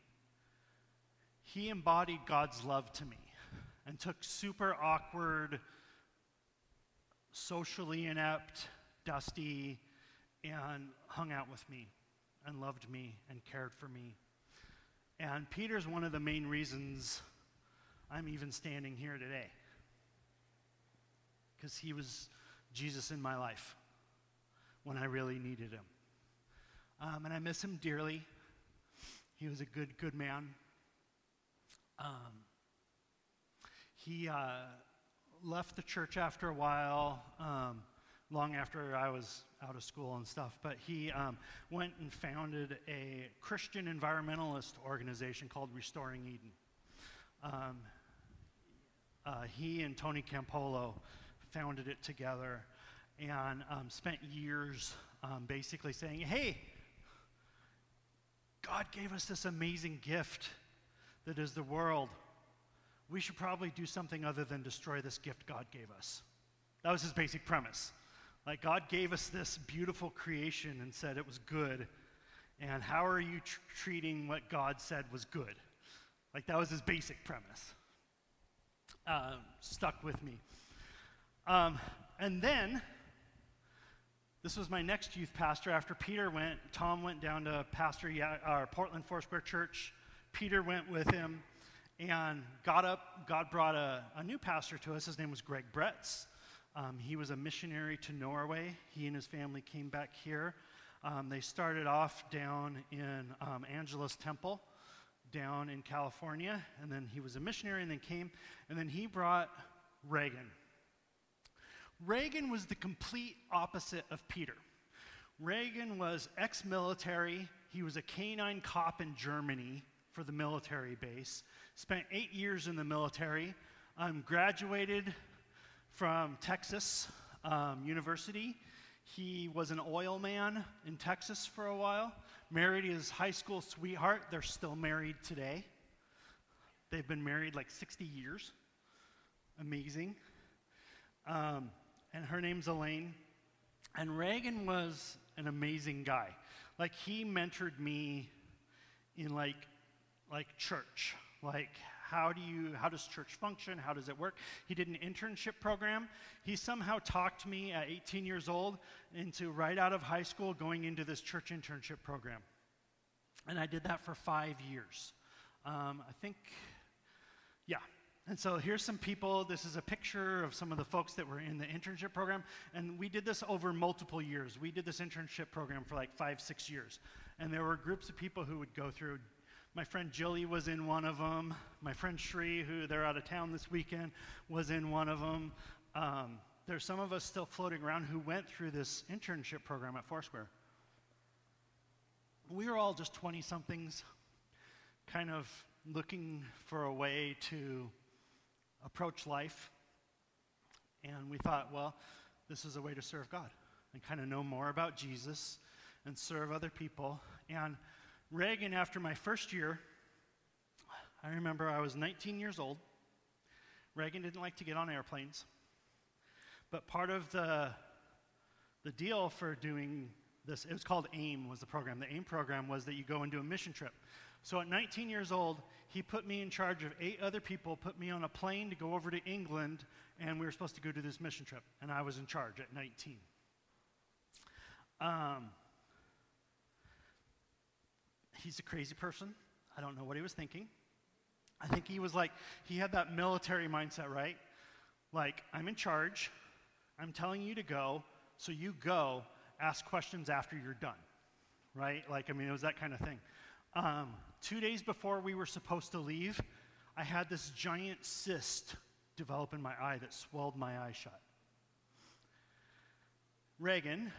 he embodied God's love to me and took super awkward, socially inept, dusty, and hung out with me and loved me and cared for me. And Peter's one of the main reasons I'm even standing here today. Because he was Jesus in my life when I really needed him. Um, and I miss him dearly. He was a good, good man. Um, he uh, left the church after a while, um, long after I was out of school and stuff, but he um, went and founded a Christian environmentalist organization called Restoring Eden. Um, uh, he and Tony Campolo founded it together and um, spent years um, basically saying, hey, God gave us this amazing gift that is the world. We should probably do something other than destroy this gift God gave us. That was his basic premise. Like, God gave us this beautiful creation and said it was good. And how are you tr- treating what God said was good? Like, that was his basic premise. Uh, stuck with me. Um, and then, this was my next youth pastor. After Peter went, Tom went down to pastor ya- uh, Portland Foursquare Church. Peter went with him and got up. God brought a, a new pastor to us. His name was Greg Bretz. Um, he was a missionary to Norway. He and his family came back here. Um, they started off down in um, Angelus Temple, down in California, and then he was a missionary and then came, and then he brought Reagan. Reagan was the complete opposite of Peter. Reagan was ex military, he was a canine cop in Germany for the military base, spent eight years in the military, I'm graduated from Texas um, University. He was an oil man in Texas for a while, married his high school sweetheart. They're still married today. They've been married like 60 years. Amazing. Um, and her name's Elaine. And Reagan was an amazing guy. Like he mentored me in like like church. Like how do you how does church function? How does it work? He did an internship program. He somehow talked me at 18 years old into right out of high school going into this church internship program. And I did that for five years. Um, I think, yeah, And so here's some people. This is a picture of some of the folks that were in the internship program. And we did this over multiple years. We did this internship program for like five, six years. And there were groups of people who would go through. My friend Jilly was in one of them. My friend Shri, who they're out of town this weekend, was in one of them. Um, there's some of us still floating around who went through this internship program at Foursquare. We were all just 20 somethings, kind of looking for a way to approach life. And we thought, well, this is a way to serve God and kind of know more about Jesus and serve other people. And Reagan, after my first year, I remember I was 19 years old. Reagan didn't like to get on airplanes. But part of the, the deal for doing this, it was called AIM, was the program. The AIM program was that you go and do a mission trip. So at 19 years old, he put me in charge of eight other people, put me on a plane to go over to England, and we were supposed to go do this mission trip. And I was in charge at 19. Um, he's a crazy person. I don't know what he was thinking. I think he was like, he had that military mindset, right? Like, I'm in charge. I'm telling you to go, so you go, ask questions after you're done, right? Like, I mean, it was that kind of thing. Um, two days before we were supposed to leave, I had this giant cyst develop in my eye that swelled my eye shut. Reagan,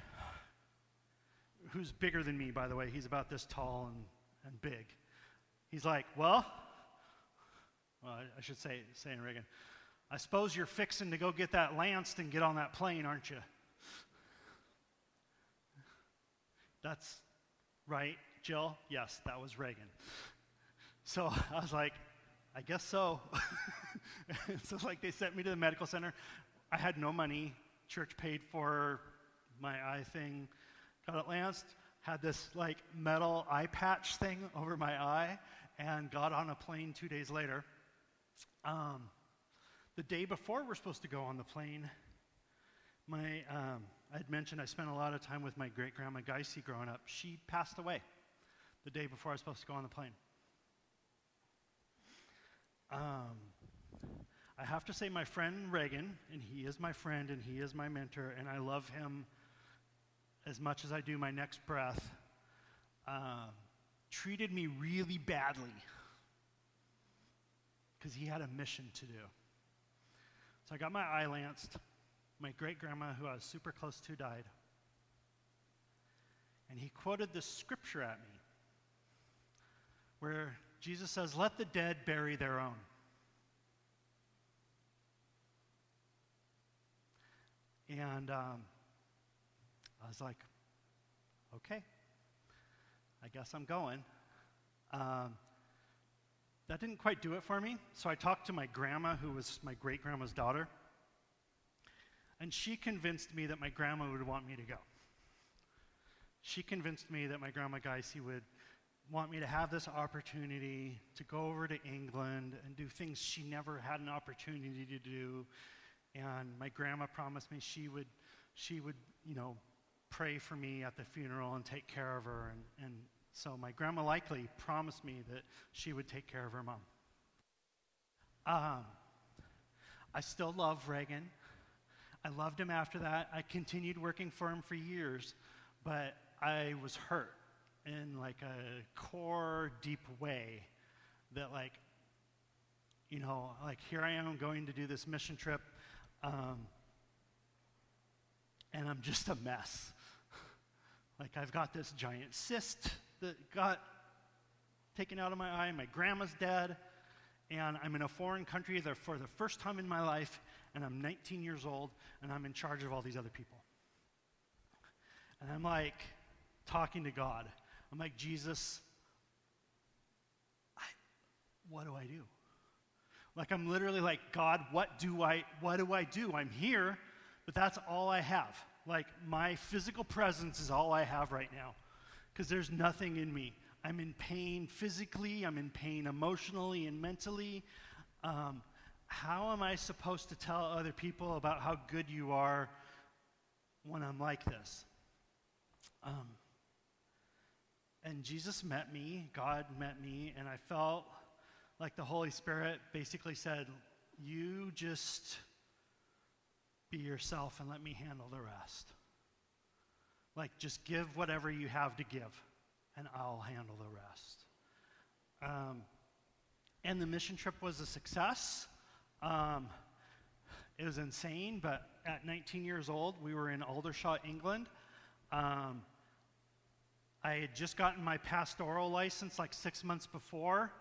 who's bigger than me, by the way, he's about this tall and, and big. He's like, Well, well I, should say, saying Reagan, I suppose you're fixing to go get that lanced and get on that plane, aren't you? That's right, Jill? Yes, that was Reagan. So I was like, I guess so. so, like, they sent me to the medical center. I had no money. Church paid for my eye thing. Got it. Had this, like, metal eye patch thing over my eye and got on a plane two days later. Um, the day before we're supposed to go on the plane, my, um, I had mentioned I spent a lot of time with my great grandma Geisy growing up. She passed away the day before I was supposed to go on the plane. Um, I have to say, my friend Reagan, and he is my friend and he is my mentor, and I love him as much as I do my next breath, uh, treated me really badly because he had a mission to do. So I got my eye lanced. My great grandma, who I was super close to, died. And he quoted this scripture at me where Jesus says, Let the dead bury their own. And um, I was like, okay, I guess I'm going. Um, that didn't quite do it for me. So I talked to my grandma, who was my great grandma's daughter, and she convinced me that my grandma would want me to go. She convinced me that my grandma Geisy would want me to have this opportunity to go over to England and do things she never had an opportunity to do. And my grandma promised me she would, she would, you know, pray for me at the funeral and take care of her. And, and so my grandma likely promised me that she would take care of her mom. Um, I still love Reagan. I loved him after that. I continued working for him for years, but I was hurt in like a core, deep way that, like, you know, like here I am going to do this mission trip, um, and I'm just a mess. Like, I've got this giant cyst that got taken out of my eye. My grandma's dead. And I'm in a foreign country for the first time in my life, and I'm 19 years old, and I'm in charge of all these other people. And I'm like talking to God. I'm like, Jesus, I, what do I do? Like I'm literally like, God, what do I what do I do? I'm here, but that's all I have. Like my physical presence is all I have right now because there's nothing in me. I'm in pain physically, I'm in pain emotionally and mentally. Um, how am I supposed to tell other people about how good you are when I'm like this? Um, and Jesus met me, God met me, and I felt like the Holy Spirit basically said, you just be yourself and let me handle the rest. Like, just give whatever you have to give, and I'll handle the rest. Um, and the mission trip was a success. Um, it was insane, but at 19 years old, we were in Aldershot, England. Um, I had just gotten my pastoral license like six months before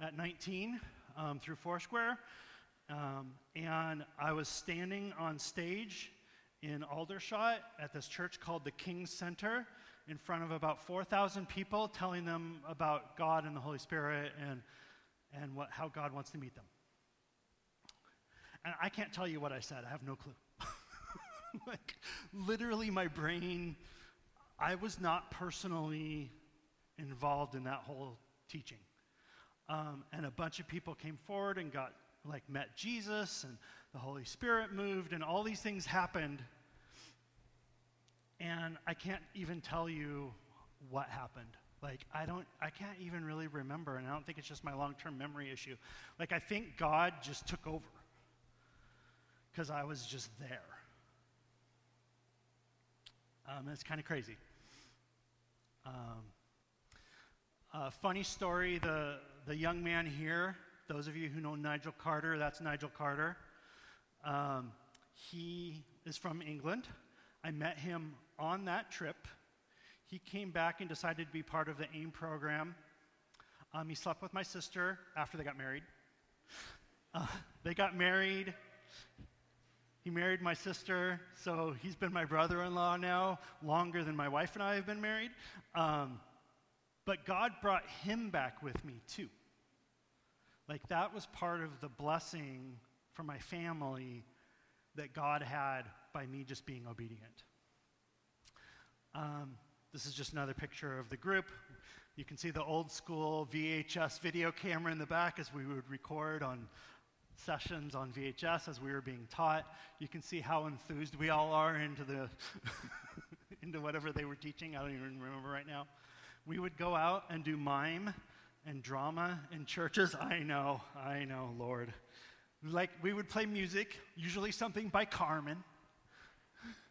at 19 um, through Foursquare. Um, and I was standing on stage in Aldershot at this church called the King's Center in front of about 4,000 people, telling them about God and the Holy Spirit and, and what, how God wants to meet them. And I can't tell you what I said, I have no clue. like, literally, my brain, I was not personally involved in that whole teaching. Um, and a bunch of people came forward and got, like, met Jesus, and the Holy Spirit moved, and all these things happened. And I can't even tell you what happened. Like, I don't, I can't even really remember, and I don't think it's just my long term memory issue. Like, I think God just took over because I was just there. Um, it's kind of crazy. Um, funny story the, the young man here, those of you who know Nigel Carter, that's Nigel Carter. Um, he is from England. I met him on that trip. He came back and decided to be part of the AIM program. Um, he slept with my sister after they got married. Uh, they got married. He married my sister, so he's been my brother in law now longer than my wife and I have been married. Um, but God brought him back with me too. Like that was part of the blessing for my family that God had by me just being obedient. Um, this is just another picture of the group. You can see the old school VHS video camera in the back as we would record on sessions on VHS as we were being taught. You can see how enthused we all are into the into whatever they were teaching. I don't even remember right now. We would go out and do mime and drama in churches. I know, I know, Lord. Like we would play music, usually something by Carmen.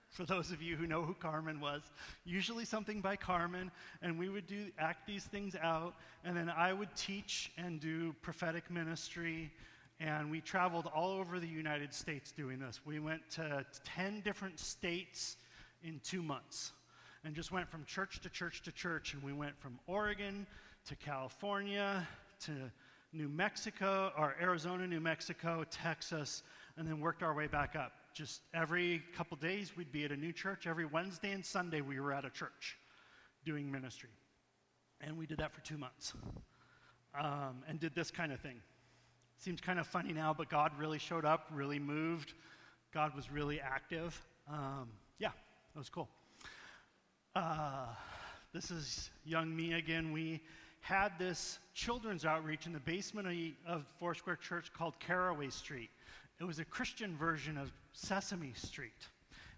For those of you who know who Carmen was, usually something by Carmen, and we would do act these things out, and then I would teach and do prophetic ministry, and we traveled all over the United States doing this. We went to 10 different states in two months and just went from church to church to church. And we went from Oregon to California to New Mexico, or Arizona, New Mexico, Texas, and then worked our way back up. Just every couple days, we'd be at a new church. Every Wednesday and Sunday, we were at a church doing ministry. And we did that for two months um, and did this kind of thing. Seems kind of funny now, but God really showed up, really moved. God was really active. Um, yeah, that was cool. Uh, this is young me again. We had this children's outreach in the basement of Foursquare Church called Caraway Street. It was a Christian version of Sesame Street.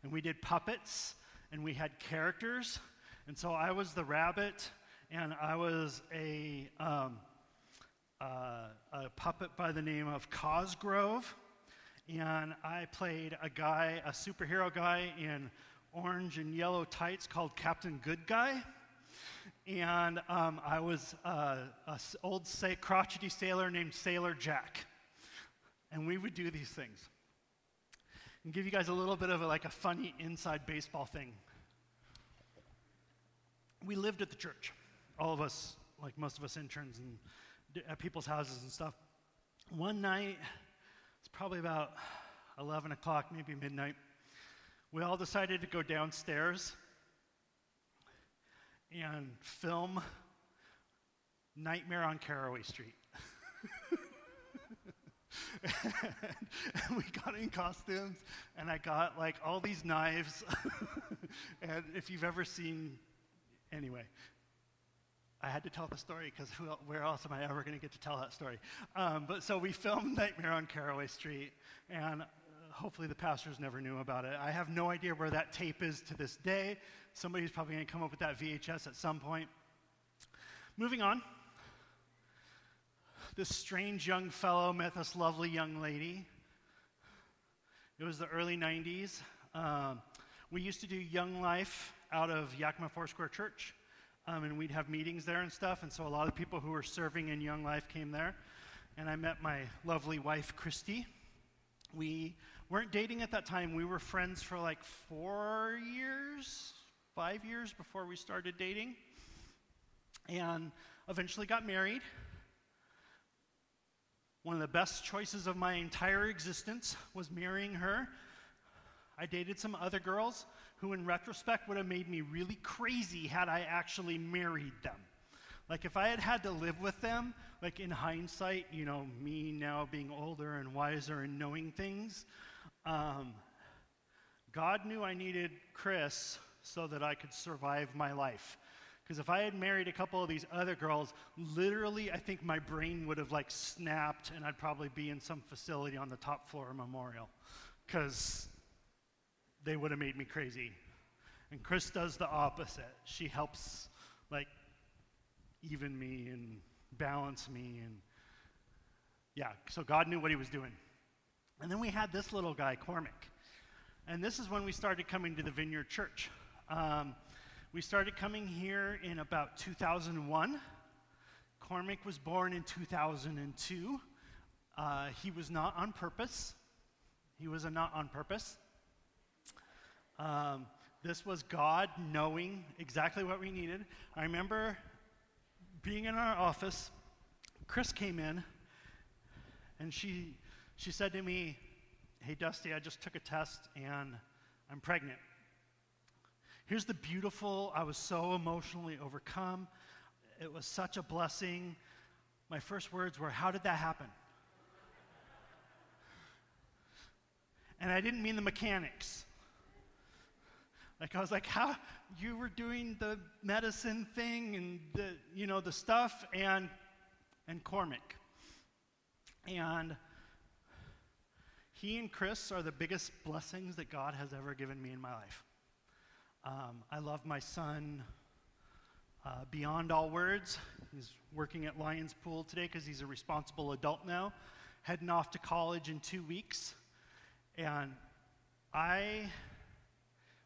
And we did puppets and we had characters. And so I was the rabbit and I was a, um, uh, a puppet by the name of Cosgrove. And I played a guy, a superhero guy in orange and yellow tights called Captain Good Guy. And um, I was uh, an old crotchety sailor named Sailor Jack. And we would do these things. And give you guys a little bit of a, like a funny inside baseball thing. We lived at the church, all of us, like most of us interns and at people's houses and stuff. One night, it's probably about 11 o'clock, maybe midnight we all decided to go downstairs and film Nightmare on Caraway Street. and, we got in costumes, and I got like all these knives. and if you've ever seen, anyway, I had to tell the story because where else am I ever going to get to tell that story? Um, but so we filmed Nightmare on Caraway Street, and hopefully the pastors never knew about it. I have no idea where that tape is to this day. Somebody's probably going to come up with that VHS at some point. Moving on. This strange young fellow met this lovely young lady It was the early 90s. Um, we used to do Young Life out of Yakima Foursquare Church, um, and we'd have meetings there and stuff. And so a lot of people who were serving in Young Life came there. And I met my lovely wife, Christy. We weren't dating at that time. We were friends for like four years, five years before we started dating, and eventually got married. One of the best choices of my entire existence was marrying her. I dated some other girls who, in retrospect, would have made me really crazy had I actually married them. Like, if I had had to live with them, like in hindsight, you know, me now being older and wiser and knowing things, um, God knew I needed Chris so that I could survive my life. Because if I had married a couple of these other girls, literally, I think my brain would have like snapped and I'd probably be in some facility on the top floor of Memorial. Because they would have made me crazy. And Chris does the opposite. She helps, like, even me and balance me. And yeah, so God knew what he was doing. And then we had this little guy, Cormac. And this is when we started coming to the Vineyard Church. Um, we started coming here in about 2001. Cormac was born in 2002. Uh, he was not on purpose. He was a not on purpose. Um, this was God knowing exactly what we needed. I remember being in our office. Chris came in, and she she said to me, "Hey, Dusty, I just took a test and I'm pregnant." Here's the beautiful, I was so emotionally overcome. It was such a blessing. My first words were, How did that happen? And I didn't mean the mechanics. Like I was like, how you were doing the medicine thing and the you know the stuff and and Cormac. And he and Chris are the biggest blessings that God has ever given me in my life. Um, I love my son uh, beyond all words. He's working at Lions Pool today because he's a responsible adult now, heading off to college in two weeks. And I,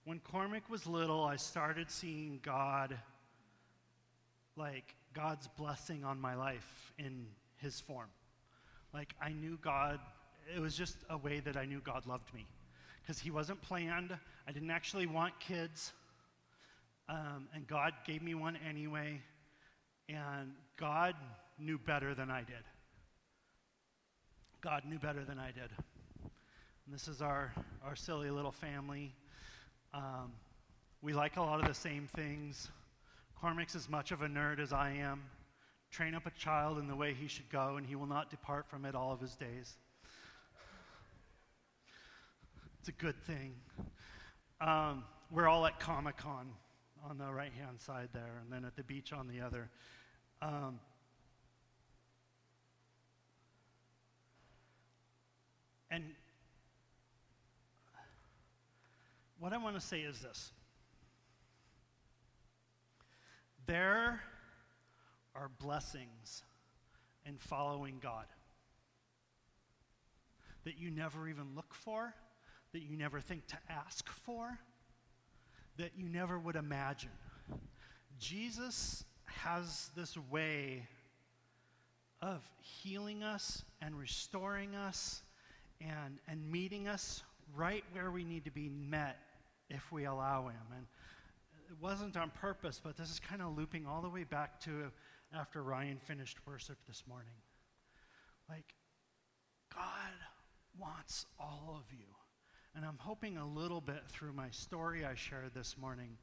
when Cormac was little, I started seeing God, like God's blessing on my life in his form. Like I knew God, it was just a way that I knew God loved me because he wasn't planned. I didn't actually want kids. Um, and God gave me one anyway. And God knew better than I did. God knew better than I did. And this is our, our silly little family. Um, we like a lot of the same things. Cormac's as much of a nerd as I am. Train up a child in the way he should go, and he will not depart from it all of his days. It's a good thing. Um, we're all at Comic Con on the right hand side there, and then at the beach on the other. Um, and what I want to say is this there are blessings in following God that you never even look for that you never think to ask for, that you never would imagine. Jesus has this way of healing us and restoring us and, and meeting us right where we need to be met if we allow Him. And it wasn't on purpose, but this is kind of looping all the way back to after Ryan finished worship this morning. Like, God wants all of you. And I'm hoping a little bit through my story I shared this morning.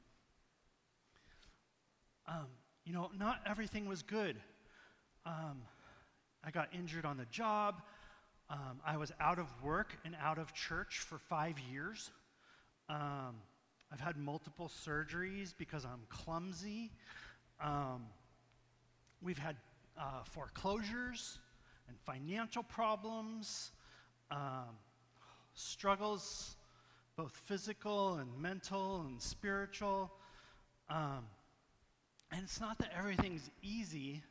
Um, you know, not everything was good. Um, I got injured on the job. Um, I was out of work and out of church for five years. Um, I've had multiple surgeries because I'm clumsy. Um, we've had uh, foreclosures and financial problems. Struggles, both physical and mental and spiritual. Um, and it's not that everything's easy,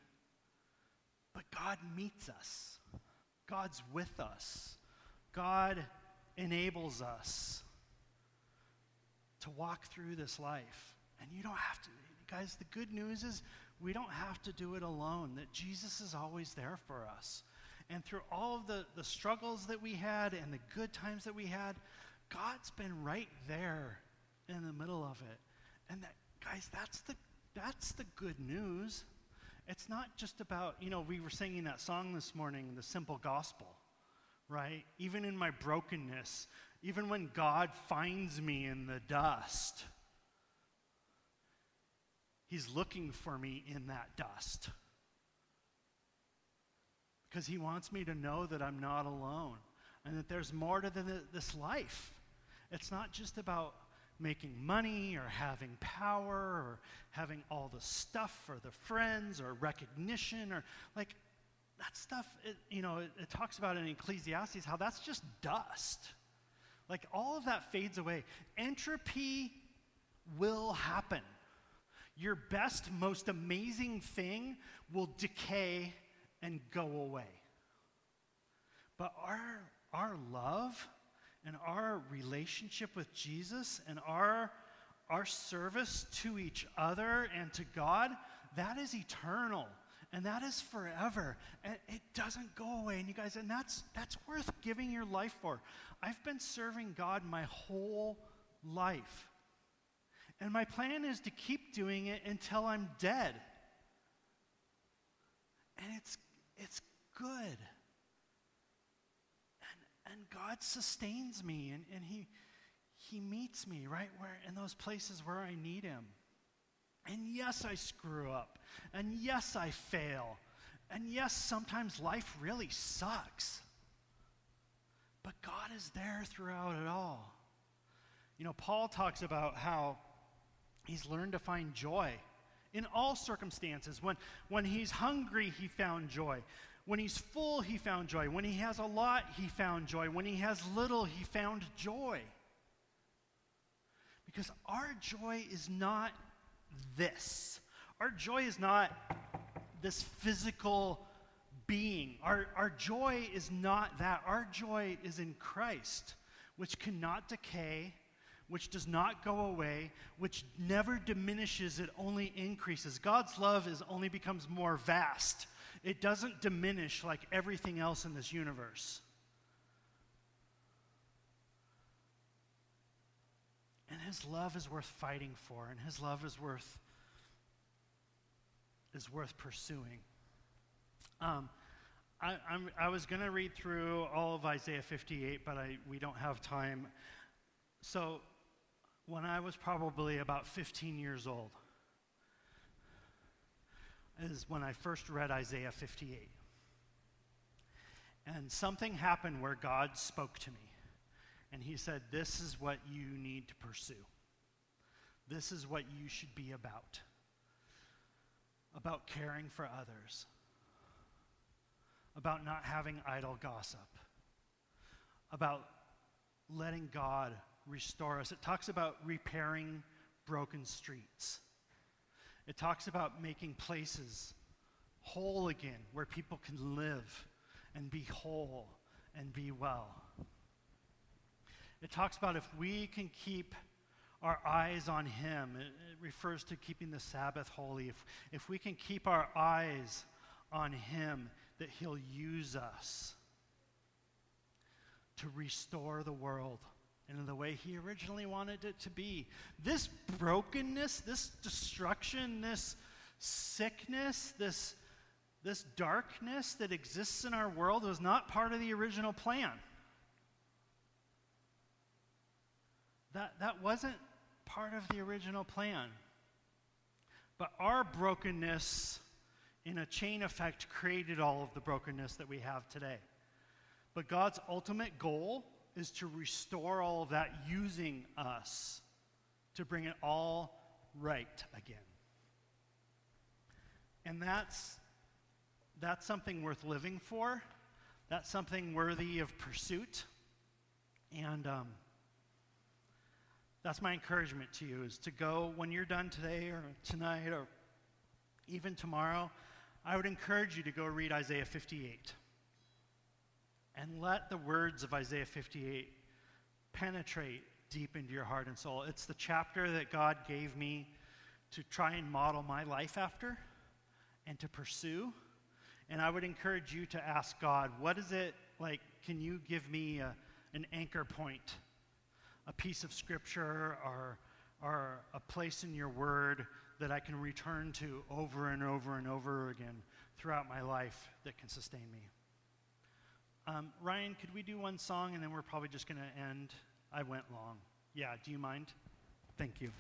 but God meets us. God's with us. God enables us to walk through this life. And you don't have to. Guys, the good news is we don't have to do it alone, that Jesus is always there for us. And through all of the, the struggles that we had and the good times that we had, God's been right there in the middle of it. And that, guys, that's the, that's the good news. It's not just about, you know, we were singing that song this morning, the simple gospel, right? Even in my brokenness, even when God finds me in the dust, He's looking for me in that dust. Because He wants me to know that I'm not alone and that there's more to the, this life. It's not just about making money or having power or having all the stuff or the friends or recognition or like that stuff, it, you know, it, it talks about in Ecclesiastes how that's just dust. Like all of that fades away. Entropy will happen. Your best, most amazing thing will decay and go away. But our, our love and our relationship with Jesus and our, our service to each other and to God, that is eternal and that is forever. And it doesn't go away. And you guys and that's that's worth giving your life for. I've been serving god my whole life. And my plan is to keep doing it until i'm dead. And it's it's good and and God sustains me and, and he, he meets me right where in those places where I need him. And yes, I screw up. And yes, I fail. And yes, sometimes life really sucks. But God is there throughout it all. You know, Paul talks about how he's learned to find joy in all circumstances. When, when he's hungry, he found joy. When he's full, he found joy. When he has a lot, he found joy. When he has little, he found joy. Because our joy is not this. Our joy is not this physical being. Our, our joy is not that. Our joy is in Christ, which cannot decay, which does not go away, which never diminishes, it only increases. God's love is only becomes more vast it doesn't diminish like everything else in this universe. And his love is worth fighting for, and his love is worth is worth pursuing. Um, I, I'm, I was going to read through all of Isaiah 58, but I, we don't have time. So, when I was probably about 15 years old, is when I first read Isaiah 58. And something happened where God spoke to me. And he said, This is what you need to pursue. This is what you should be about. About caring for others. About not having idle gossip. About letting God restore us. It talks about repairing broken streets. It talks about making places whole again where people can live and be whole and be well. It talks about if we can keep our eyes on Him, it, it, refers to keeping the Sabbath holy. If, if we can keep our eyes on Him, that He'll use us to restore the world and in the way he originally wanted it to be. This brokenness, this destruction, this sickness, this, this darkness that exists in our world was not part of the original plan. That, that wasn't part of the original plan. But our brokenness, in a chain effect, created all of the brokenness that we have today. But God's ultimate goal is to restore all of that using us to bring it all right again. And that's, that's something worth living for. That's something worthy of pursuit. And um, that's my encouragement to you is to go when you're done today or tonight or even tomorrow. I would encourage you to go read Isaiah 58 and let the words of Isaiah 58 penetrate deep into your heart and soul. It's the chapter that God gave me to try and model my life after and to pursue. And I would encourage you to ask God, what is it like? Can you give me a, an anchor point, a piece of scripture, or, or a place in your word that I can return to over and over and over again throughout my life that can sustain me? Um, Ryan, could we do one song and then we're probably just going to end? I went long. Yeah, do you mind? Thank you.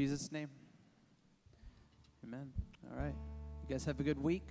Jesus' name. Amen. All right. You guys have a good week.